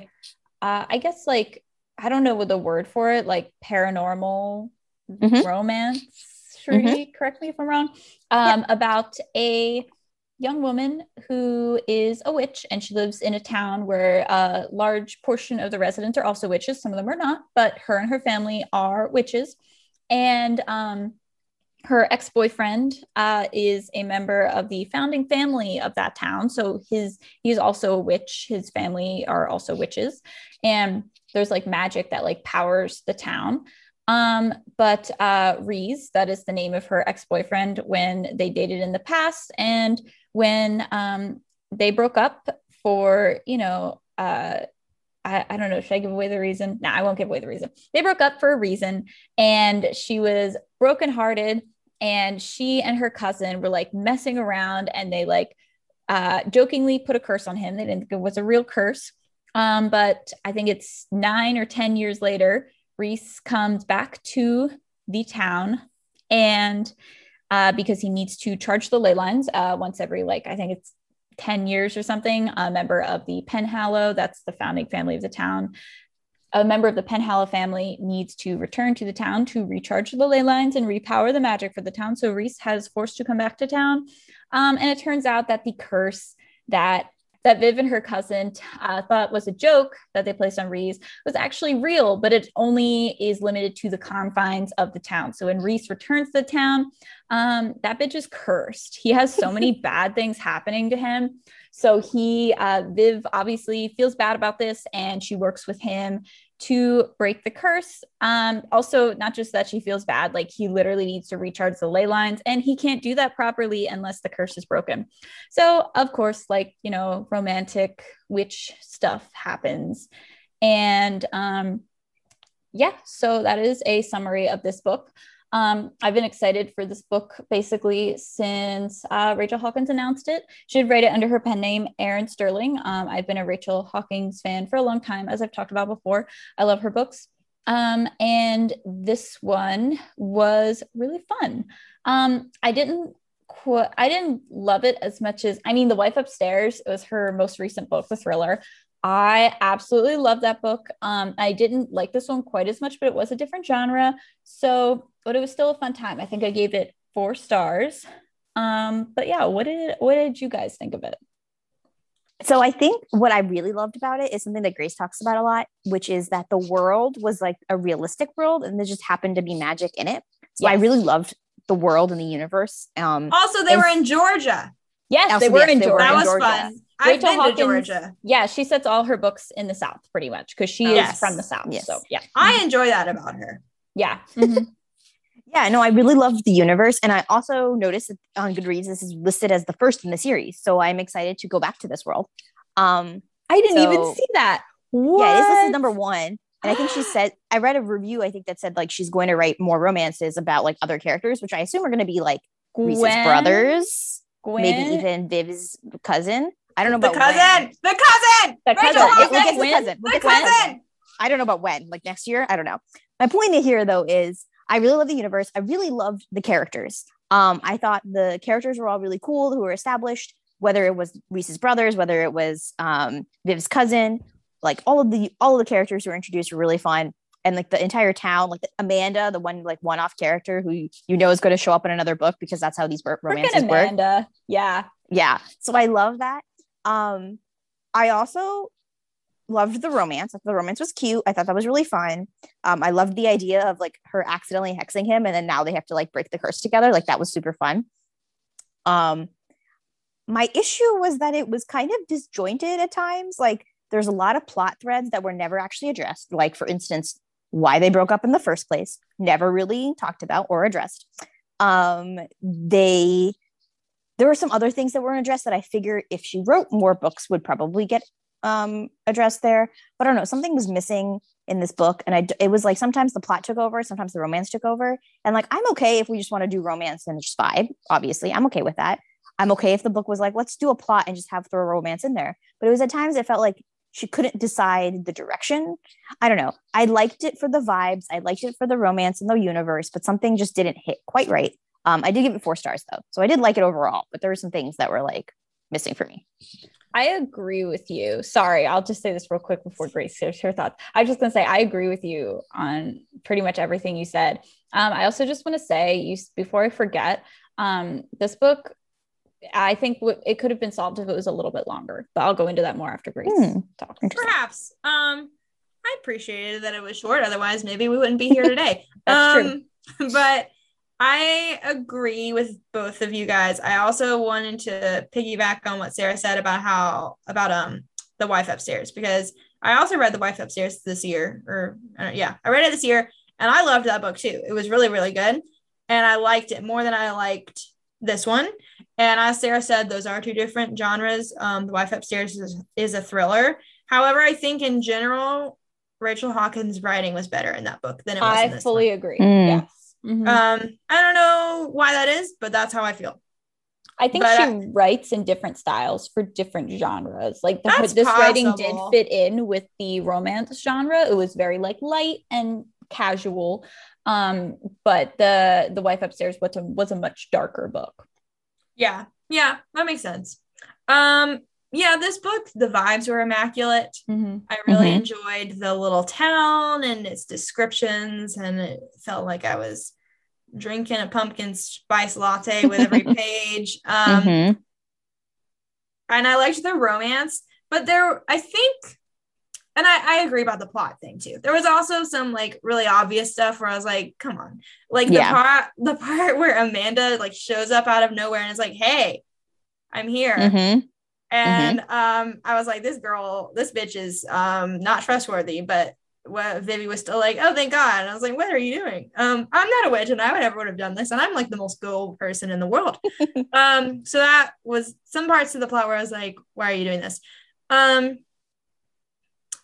uh, I guess like I don't know what the word for it, like paranormal Mhm. romance. Shruti, correct me if I'm wrong. Um, about a young woman who is a witch and she lives in a town where a large portion of the residents are also witches. Some of them are not, but her and her family are witches. And um, her ex-boyfriend uh, is a member of the founding family of that town so his he's also a witch his family are also witches and there's like magic that like powers the town um but uh Reese that is the name of her ex-boyfriend when they dated in the past and when um they broke up for you know uh I, I don't know. Should I give away the reason? No, I won't give away the reason. They broke up for a reason, and she was brokenhearted. And she and her cousin were like messing around, and they like uh, jokingly put a curse on him. They didn't think it was a real curse. Um, but I think it's nine or 10 years later, Reese comes back to the town and uh, because he needs to charge the ley lines uh, once every, like, I think it's 10 years or something, a member of the Penhallow, that's the founding family of the town. A member of the Penhallow family needs to return to the town to recharge the ley lines and repower the magic for the town. So Reese has forced to come back to town. Um, and it turns out that the curse that that Viv and her cousin uh, thought was a joke that they placed on Reese was actually real, but it only is limited to the confines of the town. So when Reese returns to the town, um, that bitch is cursed. He has so many bad things happening to him. So he, uh, Viv obviously feels bad about this and she works with him to break the curse. Um, also, not just that she feels bad, like he literally needs to recharge the ley lines and he can't do that properly unless the curse is broken. So, of course, like, you know, romantic witch stuff happens. And um, yeah, so that is a summary of this book. Um, I've been excited for this book basically since uh, Rachel Hawkins announced it. She did write it under her pen name, Erin Sterling. Um, I've been a Rachel Hawkins fan for a long time, as I've talked about before. I love her books. Um, and this one was really fun. Um, I didn't I didn't love it as much as I mean, The Wife Upstairs was her most recent book, the thriller. I absolutely love that book. Um, I didn't like this one quite as much, but it was a different genre. So, but it was still a fun time. I think I gave it four stars. Um, but yeah, what did what did you guys think of it? So I think what I really loved about it is something that Grace talks about a lot, which is that the world was like a realistic world and there just happened to be magic in it. So I really loved the world and the universe. Um Also, they And- were in Georgia. Yes, Also, they were yes, in they were Georgia. That was Georgia. fun. I've Rachel been Hawkins- to Georgia. Yeah, she sets all her books in the South pretty much because she Yes. is from the South. Yes. So yeah, I enjoy that about her. yeah. Mhm. yeah, no, I really love the universe. And I also noticed that on Goodreads this is listed as the first in the series. So I'm excited to go back to this world. Um I didn't even see that. yeah, it is listed number one. And I think she said I read a review, I think that said like she's going to write more romances about like other characters, which I assume are going to be like Reese's brothers, Gwyn? maybe even Viv's cousin. I don't know The about cousin, when. the cousin, The Rachel cousin. We'll get the cousin. We'll the cousin. cousin. I don't know about when, like next year. I don't know. My point here though is I really love the universe. I really loved the characters. Um, I thought the characters were all really cool who were established, whether it was Reese's brothers, whether it was um Viv's cousin, like all of the all of the characters who were introduced were really fun. And like the entire town, like Amanda, the one like one-off character who you, you know is going to show up in another book because that's how these ro- Freaking romances work Amanda. Yeah. yeah so i love that um i also loved the romance. The romance was cute. I thought that was really fun. Um i loved the idea of like her accidentally hexing him and then now they have to like break the curse together. Like that was super fun. Um my issue was that it was kind of disjointed at times. Like there's a lot of plot threads that were never actually addressed. Like for instance why they broke up in the first place never really talked about or addressed. Um they there were some other things that weren't addressed that I figure if she wrote more books would probably get um addressed there. But I don't know, something was missing in this book, and I it was like sometimes the plot took over, sometimes the romance took over, and like I'm okay if we just want to do romance and just vibe. Obviously, I'm okay with that. I'm okay if the book was like, let's do a plot and just have throw romance in there. But it was at times it felt like she couldn't decide the direction. I don't know. I liked it for the vibes. I liked it for the romance and the universe, but something just didn't hit quite right. Um, I did give it four stars though, so I did like it overall. But there were some things that were like missing for me. I agree with you. Sorry, I'll just say this real quick before Grace shares her thoughts. I was just gonna say I agree with you on pretty much everything you said. Um, I also just want to say, you before I forget, um, this book I think w- it could have been solved if it was a little bit longer, but I'll go into that more after Grace Hmm. talks. Perhaps. Um, I appreciated that it was short. Otherwise, maybe we wouldn't be here today. That's um, But I agree with both of you guys. I also wanted to piggyback on what Sarah said about how about um the wife upstairs because I also read the wife upstairs this year, or uh, yeah, I read it this year, and I loved that book too. It was really really good, and I liked it more than I liked this one. And as Sarah said, those are two different genres. Um, the wife upstairs is, is a thriller. However, I think in general, Rachel Hawkins' writing was better in that book than it was in I this fully one. agree. Mm. Yes. Mhm. Um, I don't know why that is, but that's how I feel. I think but she I- writes in different styles for different genres. Like the, this writing did fit in with the romance genre. It was very like light and casual. Um, but the the wife upstairs was a was a much darker book. Yeah, yeah, that makes sense. Um, yeah, this book, the vibes were immaculate. I really Mhm. enjoyed the little town and its descriptions, and it felt like I was drinking a pumpkin spice latte with every page. Um, Mhm. and I liked the romance, but there, I think, and I, I agree about the plot thing too. There was also some like really obvious stuff where I was like, come on, like the Yeah. part, the part where Amanda like shows up out of nowhere and is like, hey, I'm here. Mhm. And um, I was like, this girl, this bitch is um not trustworthy. But what Vivi was still like, oh, thank God. And I was like, what are you doing? Um, I'm not a witch, and I would never would have done this. And I'm like the most gold person in the world. um, so that was some parts of the plot where I was like, why are you doing this? Um,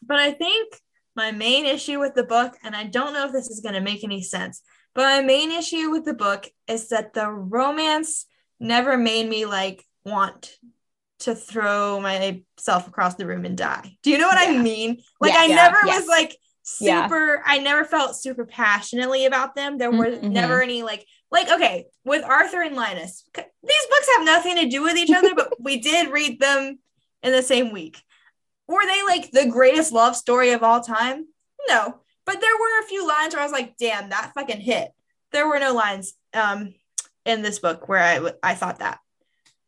but I think my main issue with the book, and I don't know if this is gonna make any sense, but my main issue with the book is that the romance never made me like want to throw myself across the room and die. Do you know what I mean? Like Yeah, I yeah, never was like Yeah. super I never felt super passionately about them. There were Mhm. never any like like okay, with Arthur and Linus. These books have nothing to do with each other, but we did read them in the same week. Were they like the greatest love story of all time? No. But there were a few lines where I was like, damn, that fucking hit. There were no lines um in this book where I I thought that.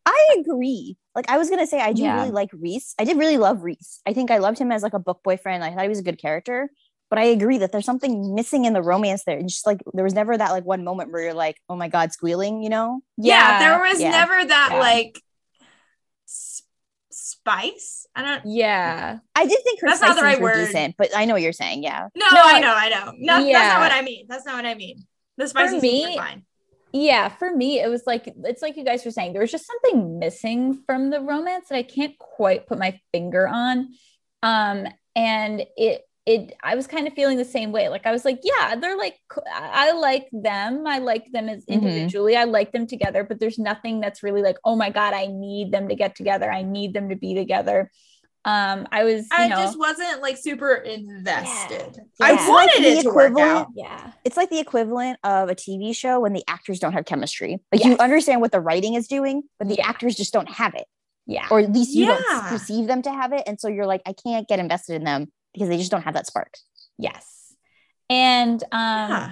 I agree. Like I was gonna say, I do Yeah. really like Rhys. I did really love Rhys. I think I loved him as like a book boyfriend. I thought he was a good character. But I agree that there's something missing in the romance there. It's just like there was never that like one moment where you're like, oh my god, squealing, you know? Yeah, there was yeah, never that yeah. like s- spice. I don't Yeah. I did think her That's not the right word. decent, but I know what you're saying. Yeah. No, No, I I- know, I know. No, that's not what I mean. That's not what I mean. The spicy scenes me, were fine. Yeah, for me, it was like it's like you guys were saying, there was just something missing from the romance that I can't quite put my finger on. Um, and it it I was kind of feeling the same way. Like I was like, yeah, they're like I like them. I like them as Mhm. individually. I like them together, but there's nothing that's really like, oh my God, I need them to get together. I need them to be together. Um, I was, you I know, just wasn't like super invested. Yeah. I It's wanted like the it to work equivalent- out. yeah. It's like the equivalent of a TV show when the actors don't have chemistry. Like you understand what the writing is doing, but the Yeah. actors just don't have it. Yeah. Or at least you Yeah. don't perceive them to have it. And so you're like, I can't get invested in them because they just don't have that spark. yes. And um Yeah.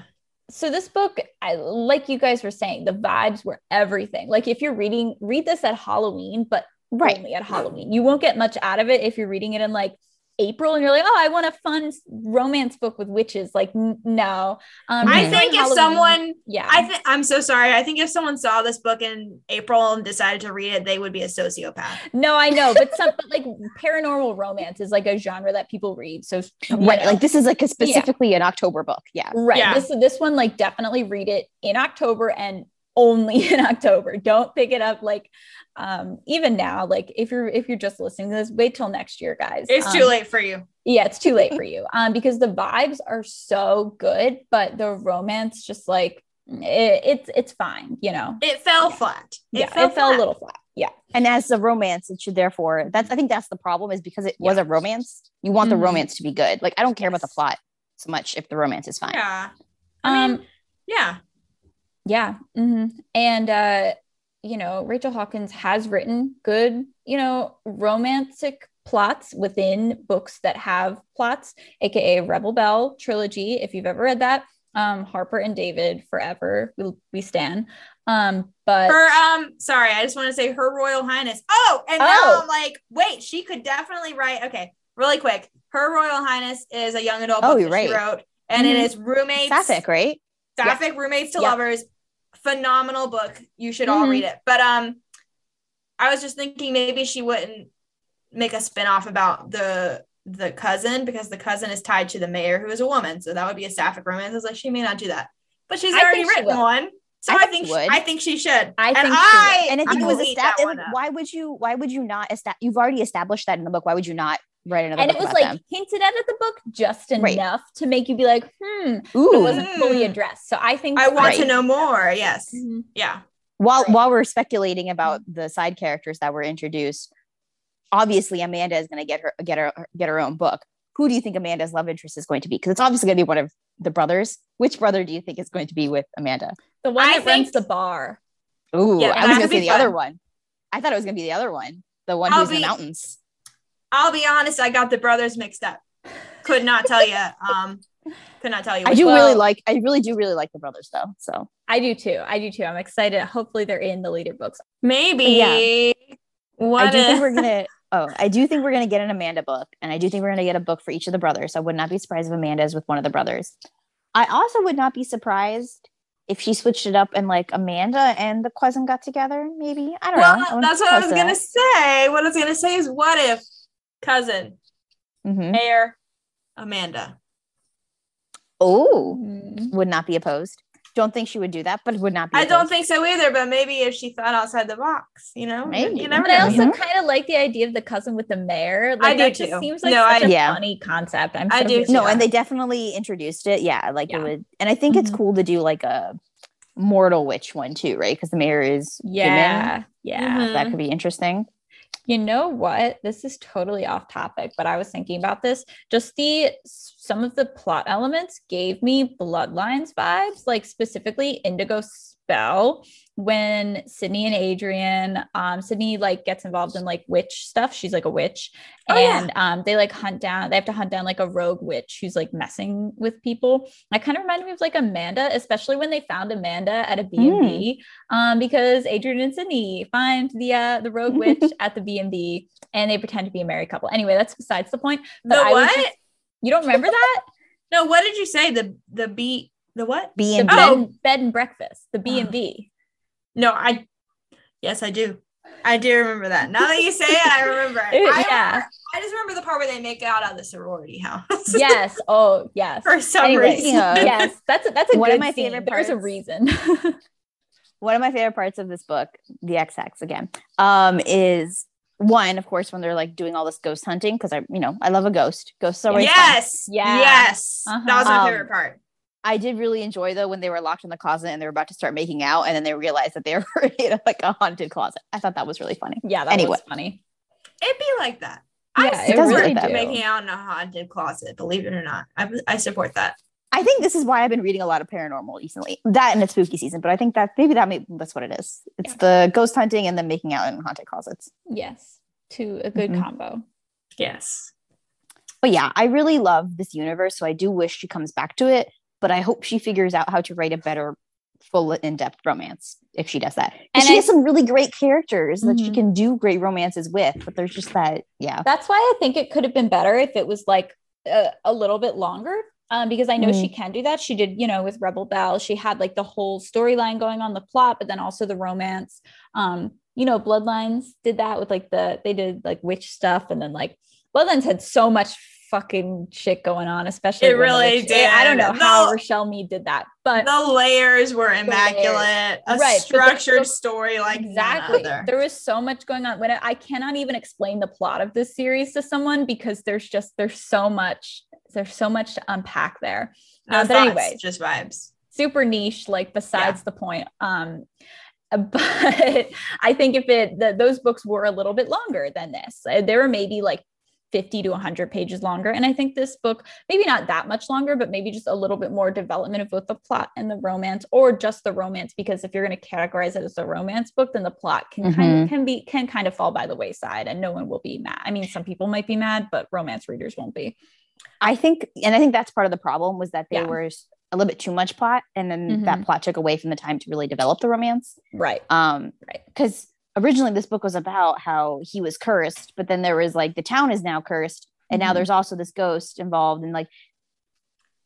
so this book I like you guys were saying the vibes were everything. Like if you're reading read this at Halloween but Right. only at Halloween. You won't get much out of it if you're reading it in like April and you're like, "Oh, I want a fun romance book with witches." Like n- no. Um I during think if Halloween- someone yeah. I think I'm so sorry. I think if someone saw this book in April and decided to read it, they would be a sociopath. no, I know, but some but like paranormal romance is like a genre that people read. So Right. know. Like this is like a specifically an October book. Yeah. Right. Yeah. This this one like definitely read it in October and only in October. Don't pick it up like um even now like if you're if you're just listening to this wait till next year guys It's Um, too late for you. yeah it's too late for you um because the vibes are so good but the romance just like it, it's it's fine you know It fell flat. yeah it fell flat. a little flat yeah And as a romance, it should therefore that's I think that's the problem is because it was a romance. You want Mhm. the romance to be good. Like I don't care about the plot so much if the romance is fine. Yeah. I um mean, yeah. Yeah hmm and uh you know rachel hawkins has written good you know romantic plots within books that have plots aka Rebel Belle trilogy if you've ever read that um harper and david forever we, we stand um but Her um sorry, I just want to say her royal highness. Oh, and now Oh. I'm like, wait, she could definitely write okay, really quick. Her royal highness is a young adult Oh, book you're that she right. wrote and it Mhm. is roommates Sapphic, right? Sapphic roommates to Yeah. lovers. Phenomenal book. You should all Mhm. read it. But um I was just thinking maybe she wouldn't make a spin-off about the the cousin because the cousin is tied to the mayor who is a woman. So that would be a sapphic romance. I was like, she may not do that. But she's I already think written one. So I I, think think she. I think she should. I and think I, And if it was established, why would you why would you not establish you've already established that in the book. Why would you not write another and it was like them? hinted at at the book just Right. enough to make you be like hmm but it wasn't fully Hmm. addressed so i think I want to know more. Yes. Mhm. Yeah. while Right. while we're speculating about the side characters that were introduced, obviously Amanda is going to get her get her get her own book. Who do you think Amanda's love interest is going to be? Because it's obviously going to be one of the brothers. Which brother do you think is going to be with Amanda? the one I that runs the bar Ooh, Yeah, I was going to say the fun. other one. I thought it was going to be the other one, the one I'll who's in the mountains. I'll be honest, I got the brothers mixed up. Could not tell you. Um, could not tell you. I do one. really like. I really do really like the brothers though. So I do too. I do too. I'm excited. Hopefully they're in the later books. Maybe. Yeah. What I do think if- we're gonna. Oh, I do think we're gonna get an Amanda book, and I do think we're gonna get a book for each of the brothers. I would not be surprised if Amanda is with one of the brothers. I also would not be surprised if she switched it up and like Amanda and the cousin got together. Maybe I don't know. Well, that's what I was gonna say. What I was gonna say is, what if cousin, hmm Mayor, Amanda? Oh, Mm. would not be opposed. Don't think she would do that, but would not be. I don't think so either. But maybe if she thought outside the box, you know, Maybe. you never But I know. also Mhm. kind of like the idea of the cousin with the mayor. Like, I do that just seems like No, such I- a Yeah. funny concept. I'm I do here for No, and they definitely introduced it. Yeah, like Yeah. it would, and I think it's Mhm. cool to do like a mortal witch one too, right? Because the mayor is human. yeah, yeah. Mhm. that could be interesting. You know what? This is totally off topic, but I was thinking about this. Just the some of the plot elements gave me bloodlines vibes, like specifically Indigo Spell when Sydney and Adrian, um, Sydney like gets involved in like witch stuff. She's like a witch, Oh, yeah. and um, they like hunt down. They have to hunt down like a rogue witch who's like messing with people. That kind of reminded me of like Amanda, especially when they found Amanda at a B and B, um, because Adrian and Sydney find the uh, the rogue witch at the B and B, and they pretend to be a married couple. Anyway, that's besides the point. The I what? just- you don't remember that? no, what did you say? The the B the what? B and bed, Oh. and, bed and breakfast, the B and B. No, I. Yes, I do. I do remember that. Now that you say it, I remember. it. It- I, yeah. remember- I just remember the part where they make out at the sorority house. Yes. Oh, yes. For some Anyway, reason. yeah. yes, that's a, that's a One of good my scene. favorite There's a reason. one of my favorite parts of this book, the Ex Hex again, um, is one, of course, when they're like doing all this ghost hunting, because I, you know, I love a ghost. Ghosts are always fun. Yes. Yeah. Yes. Uh-huh. That was my Um, favorite part. I did really enjoy though when they were locked in the closet and they were about to start making out, and then they realized that they were in like a haunted closet. I thought that was really funny. yeah, that Anyway. was funny. It'd be like that. Yeah, I it support really do. making out in a haunted closet. Believe it or not, I, I support that. I think this is why I've been reading a lot of paranormal recently. That and it's spooky season, but I think that maybe that may, that's what it is. It's the ghost hunting and then making out in haunted closets. Yes, to a good Mhm. combo. Yes. But yeah, I really love this universe, so I do wish she comes back to it. But I hope she figures out how to write a better, full, in-depth romance if she does that. And she I- has some really great characters that she Mhm. can do great romances with. But there's just that, yeah, That's why I think it could have been better if it was like a, a little bit longer. Um, because I know she can do that. She did, you know, with Rebel Belle, she had like the whole storyline going on the plot, but then also the romance. Um, you know, Bloodlines did that with like the they did like witch stuff, and then like Bloodlines had so much fucking shit going on, especially It really witch. I- I don't did. know shit going on, especially It the. I don't know did. how. Richelle Mead did that, but the layers were immaculate. A Right, structured the- story like exactly there was so much going on when I, I cannot even explain the plot of this series to someone because there's just there's so much there's so much to unpack there No Uh, but anyway. just vibes. super niche like besides the point um but i think if it the, those books were a little bit longer than this uh, they were maybe like 50 to 100 pages longer and i think this book maybe not that much longer but maybe just a little bit more development of both the plot and the romance or just the romance because if you're going to categorize it as a romance book then the plot can kind of can be can kind of fall by the wayside and no one will be mad i mean some people might be mad but romance readers won't be I think, and I think that's part of the problem was that there Yeah. was a little bit too much plot, and then Mhm. that plot took away from the time to really develop the romance. right Um, Right. Because originally this book was about how he was cursed, but then there was like the town is now cursed, and now Mhm. there's also this ghost involved, and like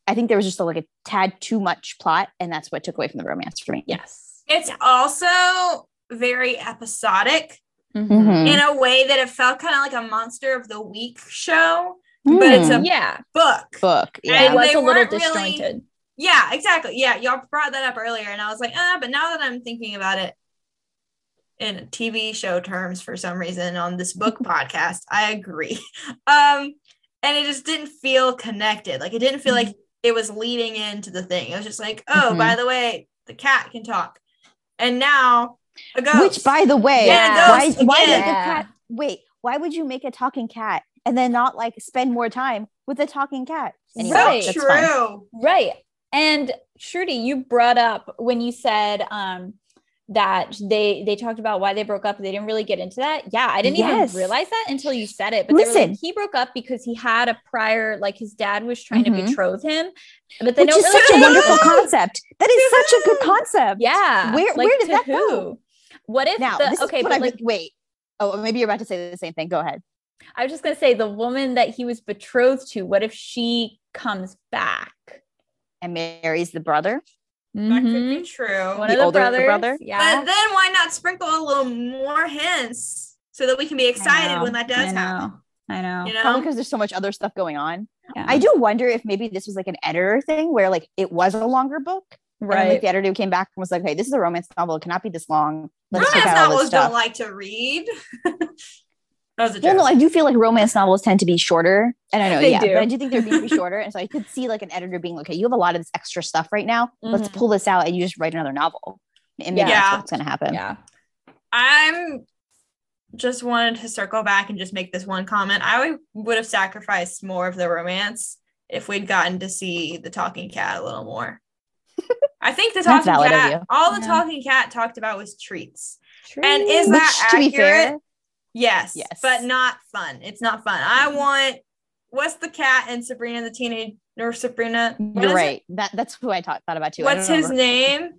I think there was just like a tad too much plot, and that's what took away from the romance for me. yes It's also very episodic Mhm. Mhm. in a way that it felt kind of like a monster of the week show but it's a- yeah book. book. it And Yeah. was they a little weren't really- disjointed Yeah, exactly. Yeah, y'all brought that up earlier, and I was like, ah, but now that I'm thinking about it in TV show terms for some reason on this book podcast, I agree. Um, and it just didn't feel connected. Like it didn't feel like it was leading into the thing. It was just like, oh, Mhm. by the way, the cat can talk, and now a ghost. Which, by the way, Yeah, why, why again. did the cat? Wait, why would you make a talking cat and then not like spend more time with a talking cat? Anyway, so Right. that's true. fine. Right. And Shruti, you brought up when you said um that they they talked about why they broke up. They didn't really get into that. Yeah, I didn't Yes. even realize that until you said it. But they were like, Listen. he broke up because he had a prior, like his dad was trying Mhm. to betroth him, but they Which is really such a wonderful concept. That is such a good concept. Yeah. Where- like, where did that who? go? What if Now, the, okay, but like been, wait. Oh, maybe you're about to say the same thing. Go ahead. I was just gonna say the woman that he was betrothed to, what if she comes back? And marries the brother. That could be mm-hmm. true. One The of the older brothers. brother? Yeah. But then why not sprinkle a little more hints so that we can be excited when that does I happen? I know. You Probably know? because there's so much other stuff going on. Yeah. I do wonder if maybe this was like an editor thing where like it was a longer book. And then, like the editor came back and was like, hey, this is a romance novel. It cannot be this long. Let's Romance out all this novels don't like to read. that was a Well, no, I do feel like romance novels tend to be shorter. And I know, They yeah, do. but I do think they're being to be shorter. And so I could see like an editor being like, okay, you have a lot of this extra stuff right now. Let's Mhm. pull this out and you just write another novel. And maybe Yeah. that's what's going to happen. yeah. I'm just wanted to circle back and just make this one comment. I would- would have sacrificed more of the romance if we'd gotten to see the talking cat a little more. I think the That's talking valid cat, all the Yeah. talking cat talked about was treats. True. And is Which, that to be accurate? fair, Yes, Yes. but not fun. It's not fun. I mm-hmm. want what's the cat and Sabrina the Teenage or Sabrina? what you're it? right. That that's who I thought, thought about too. What's his name?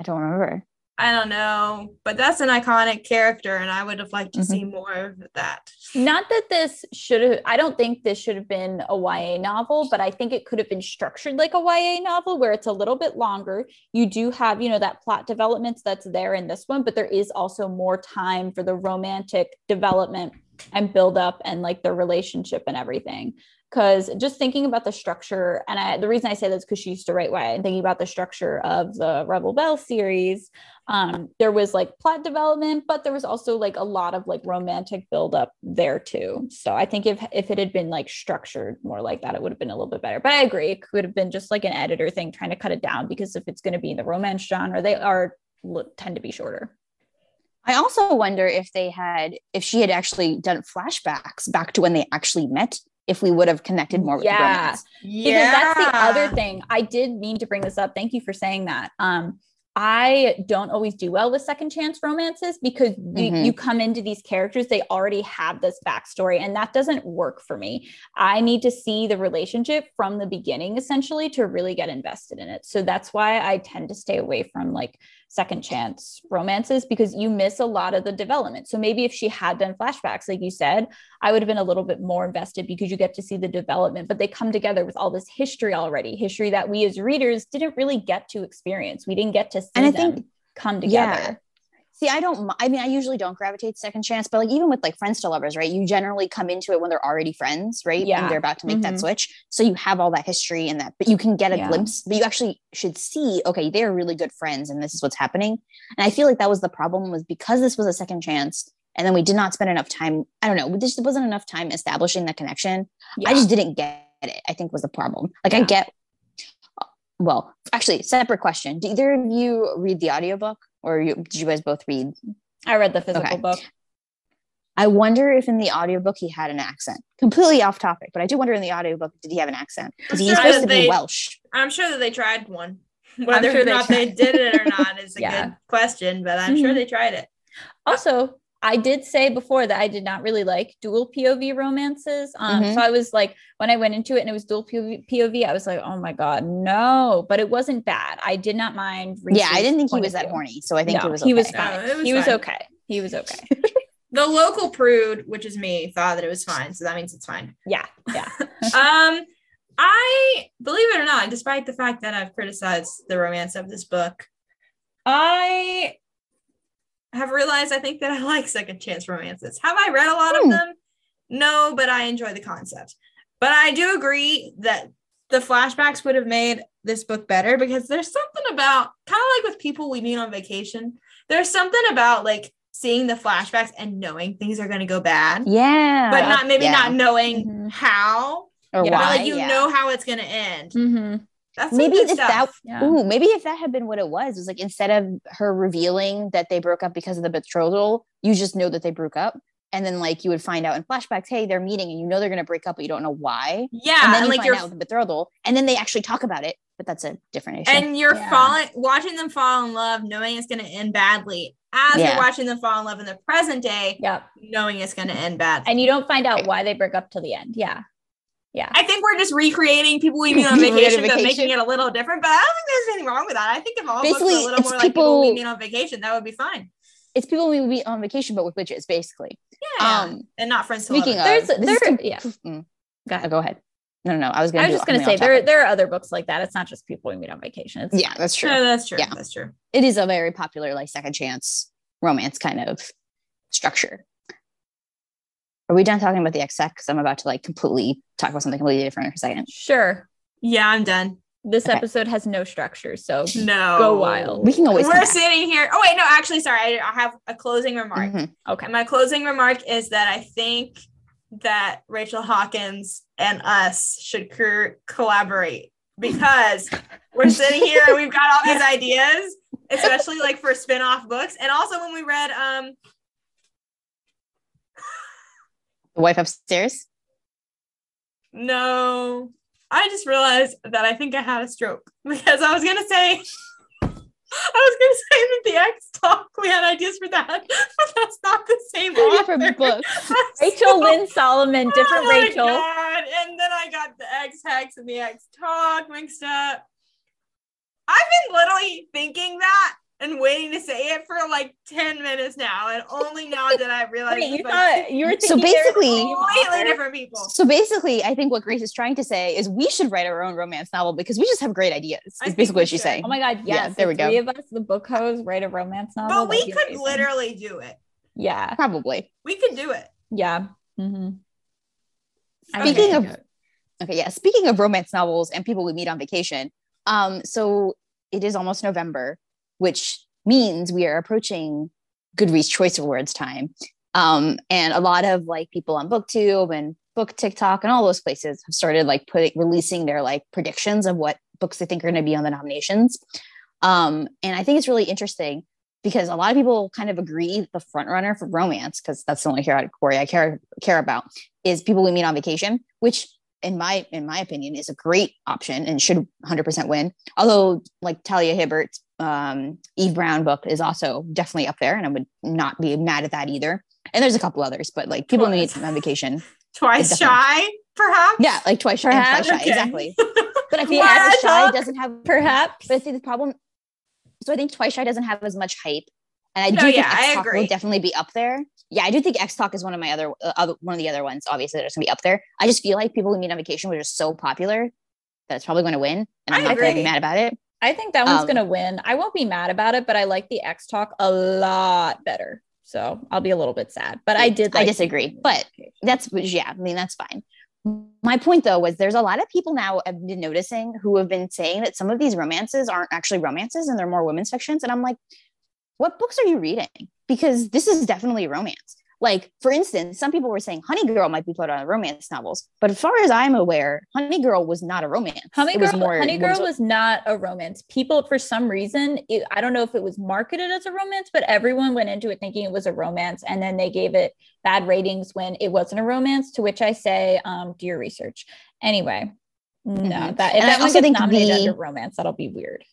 I don't remember. I don't know, but that's an iconic character, and I would have liked to Mhm. see more of that. Not that this should have, I don't think this should have been a YA novel, but I think it could have been structured like a YA novel where it's a little bit longer. You do have, you know, that plot developments that's there in this one, but there is also more time for the romantic development and build up and like the relationship and everything. Because just thinking about the structure, and I, the reason I say this because she used to write YA and thinking about the structure of the Rebel Belle series, um there was like plot development but there was also like a lot of like romantic buildup there too. So i think if if it had been like structured more like that it would have been a little bit better. But i agree it could have been just like an editor thing trying to cut it down because if it's going to be in the romance genre they are tend to be shorter. I also wonder if they had, if she had actually done flashbacks back to when they actually met, if we would have connected more with Yeah. the romance. because that's the other thing i did mean to bring this up thank you for saying that um I don't always do well with second chance romances because you, Mhm. you come into these characters, they already have this backstory, and that doesn't work for me. I need to see the relationship from the beginning, essentially, to really get invested in it. So that's why I tend to stay away from like second chance romances because you miss a lot of the development. So maybe if she had done flashbacks, like you said, I would have been a little bit more invested because you get to see the development, but they come together with all this history already, history that we as readers didn't really get to experience. We didn't get to see And I them think- come Yeah. See, I don't. I mean, I usually don't gravitate second chance, but like even with like friends to lovers, right? You generally come into it when they're already friends, right? Yeah. And they're about to make Mhm. that switch, so you have all that history and that, but you can get a Yeah. glimpse. But you actually should see, okay, they're really good friends, and this is what's happening. And I feel like that was the problem was because this was a second chance, and then we did not spend enough time. I don't know. There just wasn't enough time establishing that connection. Yeah. I just didn't get it. I think was the problem. Like I get. Well, actually, separate question. Do either of you read the audiobook or you, did you guys both read I read the physical Okay. book. I wonder if in the audiobook he had an accent. Completely off topic, but I do wonder in the audiobook did he have an accent? Because he's Sure supposed to be Welsh. I'm sure that they tried one. Whether sure or not they tried. did it or not is a Yeah. good question, but I'm sure Mhm. they tried it. Also, I did say before that I did not really like dual POV romances. Um, Mhm. so I was like, when I went into it and it was dual POV, POV, I was like, oh my god, no! But it wasn't bad. I did not mind. yeah, I didn't think he was that horny, so I think No, it was. he was fine. No, was he was okay. He was okay. The local prude, which is me, thought that it was fine, so that means it's fine. yeah, yeah. um, I believe it or not, despite the fact that I've criticized the romance of this book, I have realized I think that I like second chance romances. Have I read a lot Hmm. of them? No, but I enjoy the concept. But I do agree that the flashbacks would have made this book better because there's something about kind of like with people we meet on vacation. There's something about like seeing the flashbacks and knowing things are going to go bad, Yeah, but not maybe yeah. not knowing Mhm. how. or Yeah. Why? like you yeah. know how it's going to end. hmm That's Maybe good if that. Yeah. Ooh, maybe if that had been what it was, it was like instead of her revealing that they broke up because of the betrothal, you just know that they broke up. And then like you would find out in flashbacks, hey, they're meeting and you know they're gonna break up, but you don't know why. yeah, and then and you like find you're out with the betrothal, and then they actually talk about it, but that's a different issue. and you're Yeah. falling watching them fall in love knowing it's going to end badly as Yeah. you're watching them fall in love in the present day Yep. knowing it's going to end badly And you don't find out why they break up till the end. Yeah. Yeah. i think we're just recreating people we meet on Recreating vacation but making it a little different but i don't think there's anything wrong with that i think if all books were a little it's more like people we meet on vacation that would be fine it's people we meet on vacation, but with witches, basically. yeah Um, and not friends to Speaking of, lovers. There's- this is there- com- yeah. Mm. Go ahead. Go ahead. No, no, no. I was gonna. I was just gonna say there there are other books like that. It's not just people we meet on vacation. It's Yeah, that's true. No, that's true Yeah. that's true it is a very popular like second chance romance kind of structure. Are we done talking about the Ex Hex? Because I'm about to like completely talk about something completely different for a second. sure. yeah i'm done This Okay. episode has no structure, so no Go wild. We can always. we're sitting here oh wait no actually sorry i, I have a closing remark Mhm. okay. And my closing remark is that I think that Rachel Hawkins and us should cur- collaborate because we're sitting here and we've got all these ideas, especially like for spin-off books. And also when we read um The wife upstairs. no, I just realized that I think I had a stroke because I was gonna say I was gonna say that the Ex Talk we had ideas for that, but that's not the same Two author. different books. Rachel Lynn Solomon, oh different Oh my Rachel. God. And then I got the Ex Hex and the Ex Talk mixed up. I've been literally thinking that and waiting to say it for like 10 minutes now. And only now did I realize Wait, you thought you were thinking So they were the basically- completely different people. So basically, I think what Grace is trying to say is we should write our own romance novel because we just have great ideas. I Is basically what she's saying. Oh my god, Yeah, yes. there the we go. Three of us, the book hoes, write a romance novel. But we could amazing. literally do it. Yeah. Probably. We could do it. Yeah. Mm-hmm. Speaking Okay. of okay, yeah. Speaking of romance novels and people we meet on vacation, um, so it is almost November, which means we are approaching Goodreads Choice Awards time. Um, and a lot of like people on BookTube and Book TikTok and all those places have started like putting releasing their like predictions of what books they think are going to be on the nominations. Um, and I think it's really interesting because a lot of people kind of agree the front runner for romance, because that's the only category I care care about, is people we meet on vacation, which in my in my opinion is a great option and should 100% win. Although like Talia Hibbert's um, Eve Brown book is also definitely up there, and I would not be mad at that either. And there's a couple others, but like people Twice. meet on vacation, Twice shy, perhaps? yeah, like twice shy, and Perhaps, twice shy, okay. exactly. But I feel Yeah, Shy doesn't have Perhaps. but I think the problem. So I think Twice Shy doesn't have as much hype, and I No, do think yeah, I Ex Talk will definitely be up there. Yeah, I do think Ex Talk is one of my other, uh, other one of the other ones. Obviously, that's gonna be up there. I just feel like people who meet on vacation were just so popular that it's probably going to win, and I I'm not going to be mad about it. I think that one's Um, gonna win. I won't be mad about it, but I like the Ex Talk a lot better. So I'll be a little bit sad. But I did. I disagree, but That's yeah, I mean that's fine. My point though was there's a lot of people now I've been noticing who have been saying that some of these romances aren't actually romances and they're more women's fictions. And I'm like, what books are you reading? Because this is definitely romance. Like, for instance, some people were saying Honey Girl might be put on romance novels, but as far as I'm aware, Honey Girl was not a romance. Honey It was Girl, more- Honey Girl was- was not a romance. People, for some reason, it, I don't know if it was marketed as a romance, but everyone went into it thinking it was a romance, and then they gave it bad ratings when it wasn't a romance. To which I say, um, do your research. Anyway, no, Mhm. that if And I that one also gets nominated the- under romance, that'll be weird.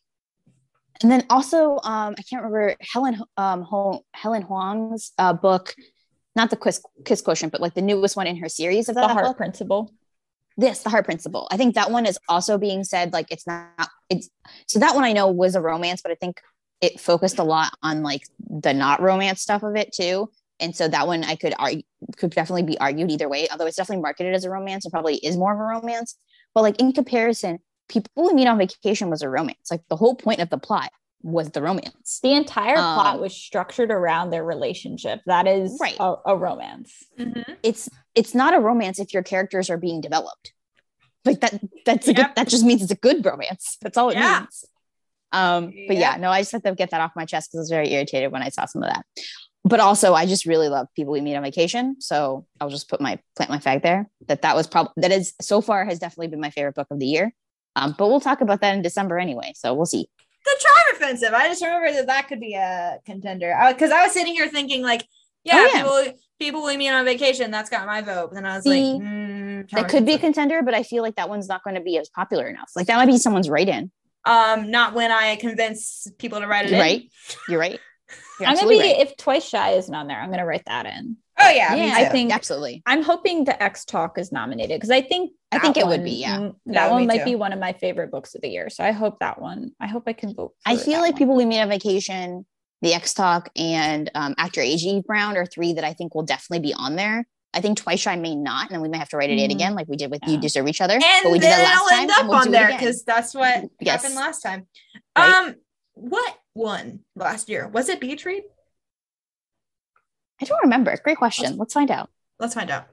And then also, um, I can't remember Helen um, Helen Hoang's uh, book, not the Kiss, Kiss Quotient, but like the newest one in her series of The that Heart book. Principle. This, the Heart Principle. I think that one is also being said like it's not. It's so that one I know was a romance, but I think it focused a lot on like the not romance stuff of it too. And so that one I could argue could definitely be argued either way. Although it's definitely marketed as a romance, it probably is more of a romance. But like in comparison, People We Meet on Vacation was a romance. Like the whole point of the plot was the romance. The entire plot Um, was structured around their relationship. That is Right. a, a romance. it's it's not a romance if your characters are being developed like that that's a good that just means it's a good romance that's all it Yeah. means um but yeah Yep. no i just had to get that off my chest because i was very irritated when i saw some of that but also i just really love people we meet on vacation so i'll just put my plant my flag there that that was probably that is so far has definitely been my favorite book of the year um but we'll talk about that in december anyway so we'll see The tribe Offensive. I just remember that that could be a contender because I was sitting here thinking like, yeah, Oh, yeah. people people we meet on vacation. That's got my vote. But then I was See, like, mm, that could be a contender but i feel like that one's not going to be as popular enough like that might be someone's write-in um, not when I convince people to write it. You're in. right you're right You're I'm gonna be right. if Twice Shy isn't on there, I'm gonna write that in. Oh yeah, yeah, I think- absolutely. I'm hoping the Ex Talk is nominated because I think I think that it would be, yeah. Yeah, That one might too. be one of my favorite books of the year. So I hope that one. I hope I can vote. I feel that like one. people we meet on vacation, the Ex Talk, and um, Act Your Age, Eve Brown are three that I think will definitely be on there. I think Twice Shy may not, and then we may have to write it in Mhm. again, like we did with Yeah. You Deserve Each Other. and but we did then that last I'll time. end and up we'll on there because that's what Yes. happened last time. Right. Um, what won last year? Was it Beach Read? I don't remember. Great question. Let's find out. Let's find out.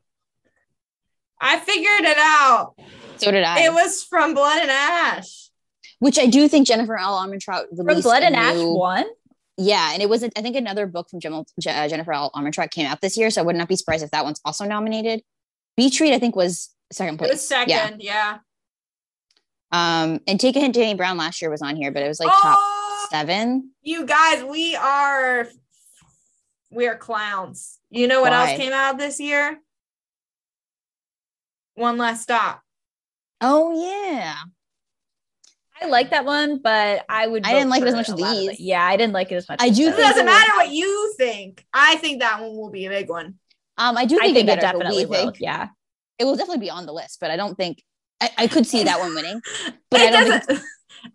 I figured it out. So did I. It was from Blood and Ash. Which I do think Jennifer L. Armentrout released. from. Blood a and Ash new- one. Yeah, and it was I think another book from Gem- Je- uh, Jennifer L. Armentrout came out this year, so I would not be surprised if that one's also nominated. Beach Read I think was second It place. was second, Yeah. yeah. Um, and Take a Hint, Dani Brown last year was on here, but it was like oh, top seven. you guys, we are we are clowns. You know what Why? else came out this year? One last stop. Oh yeah. I like that one, but I would. I didn't like it as much as a of these. Yeah, I didn't like it as much. I as do It doesn't it matter what you think. I think that one will be a big one. Um, I do I think, think it, it better, but we definitely will. think Yeah, it will definitely be on the list, but I don't think I, I could see that one winning. But it I don't think doesn't.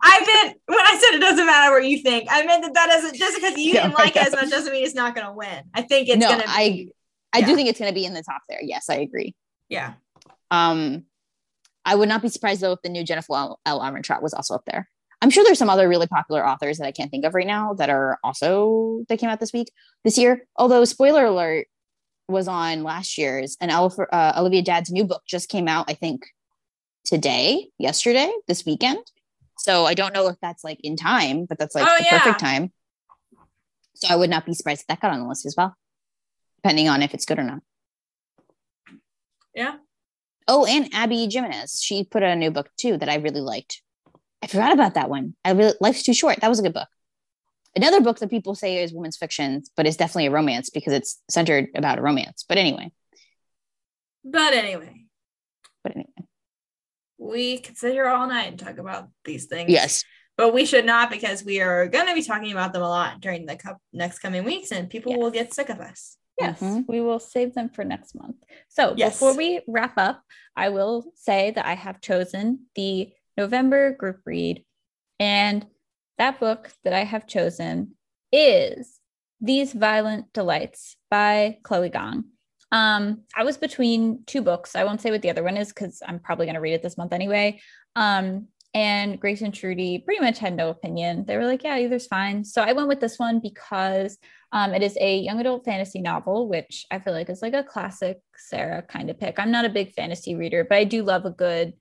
I meant when I said it doesn't matter what you think. I meant that that doesn't just because you didn't like it as much doesn't mean it's not going to win. I think it's No, going to I- be. I do think it's gonna be in the top there. Yes, I agree. Yeah. Um, I would not be surprised though if the new Jennifer L. L. Armentrout was also up there. I'm sure there's some other really popular authors that I can't think of right now that are also that came out this week, this year. Although spoiler alert was on last year's, and uh, Olivia Dade's new book just came out. I think today, yesterday, this weekend. So I don't know if that's like in time, but that's like Oh, the yeah. perfect time. So I would not be surprised if that got on the list as well, depending on if it's good or not. Yeah. Oh, and Abby Jimenez. She put out a new book too that I really liked. I forgot about that one. I really Life's Too Short. That was a good book. Another book that people say is women's fiction, but it's definitely a romance because it's centered about a romance. But anyway, But anyway, but anyway. We could sit here all night and talk about these things. Yes. But we should not because we are going to be talking about them a lot during the co- next coming weeks and people will get sick of us. yes, Mhm. we will save them for next month. So Yes. before we wrap up, I will say that I have chosen the November group read, and that book that I have chosen is These Violent Delights by Chloe Gong. Um, I was between two books. I won't say what the other one is because I'm probably going to read it this month anyway. Um, and Grace and Shruti pretty much had no opinion. They were like, yeah, either's fine. So I went with this one because um, it is a young adult fantasy novel, which I feel like is like a classic Sarah kind of pick. I'm not a big fantasy reader, but I do love a good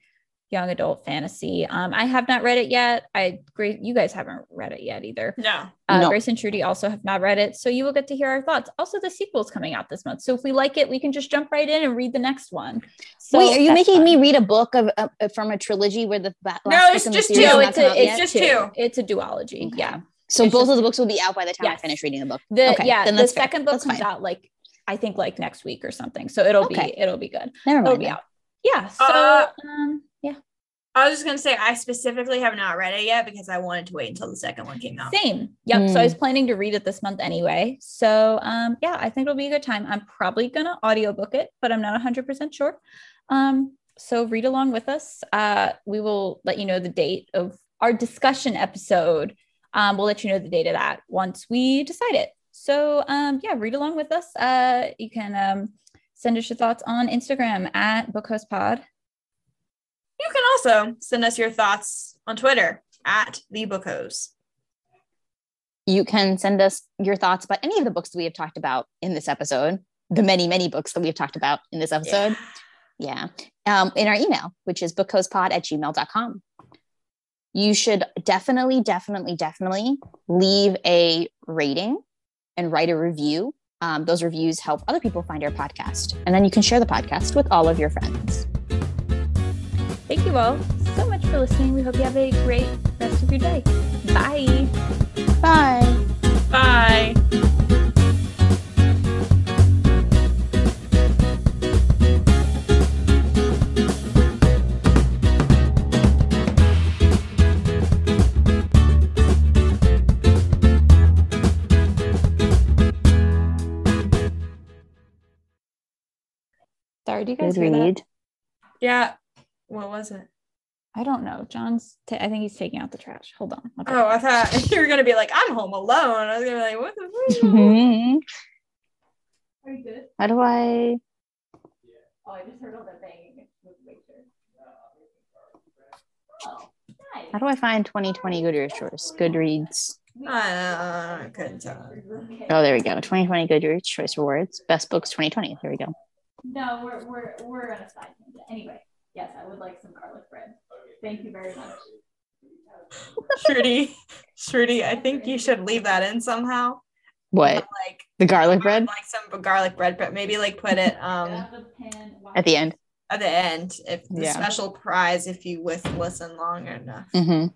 young adult fantasy. Um, I have not read it yet. I great you guys haven't read it yet either. No. Uh, No. Grace and Shruti also have not read it, so you will get to hear our thoughts. Also, the sequel's coming out this month, so if we like it, we can just jump right in and read the next one. So Wait, are you making fun. me read a book of uh, from a trilogy where the ba- last No, it's just two. has No, not it's a, it's just two. two. It's a duology. Okay. Yeah. So it's both just- of the books will be out by the time I finish reading the book. The Okay, yeah, then the fair. second book That's comes fine. out like I think like next week or something. So it'll Okay. be it'll be good. Never It'll be then. out. Yeah. So Uh, um yeah. I was just gonna say I specifically have not read it yet because I wanted to wait until the second one came out. Same. Yep. So I Mm. was planning to read it this month anyway. So um yeah, I think it'll be a good time. I'm probably gonna audiobook it, but I'm not 100% sure. Um so read along with us. Uh we will let you know the date of our discussion episode. Um we'll let you know the date of that once we decide it. So um yeah, read along with us. Uh you can um send us your thoughts on Instagram at bookhoespod. You can also send us your thoughts on Twitter at the Book Hoes. You can send us your thoughts about any of the books that we have talked about in this episode, the many, many books that we have talked about in this episode. Yeah. Um, in our email, which is bookhoespod at gmail.com. You should definitely, definitely, definitely leave a rating and write a review. Um, those reviews help other people find our podcast. And then you can share the podcast with all of your friends. Thank you all so much for listening. We hope you have a great rest of your day. Bye. Bye. Bye. Sorry, do you guys hear that? Yeah. What was it? I don't know. John's. ta- I think he's taking out the trash. Hold on. Okay. Oh, I thought you were gonna be like, I'm home alone. I was gonna be like, what the fuck? Are you good? How do I? Oh, I just heard all that banging. Oh, nice. How do I find 2020 Goodreads choice? Goodreads. I couldn't tell. Okay. Oh, there we go. 2020 Goodreads choice rewards. Best books 2020. There we go. No, we're we're we're on a side tangent. Anyway, yes, I would like some garlic bread. Thank you very much. Shruti, Shruti, I think you should leave that in somehow. What? Like, The garlic bread like some garlic bread, but maybe like put it um at the end. at the end if the Yeah. special prize if you with listen long enough. hmm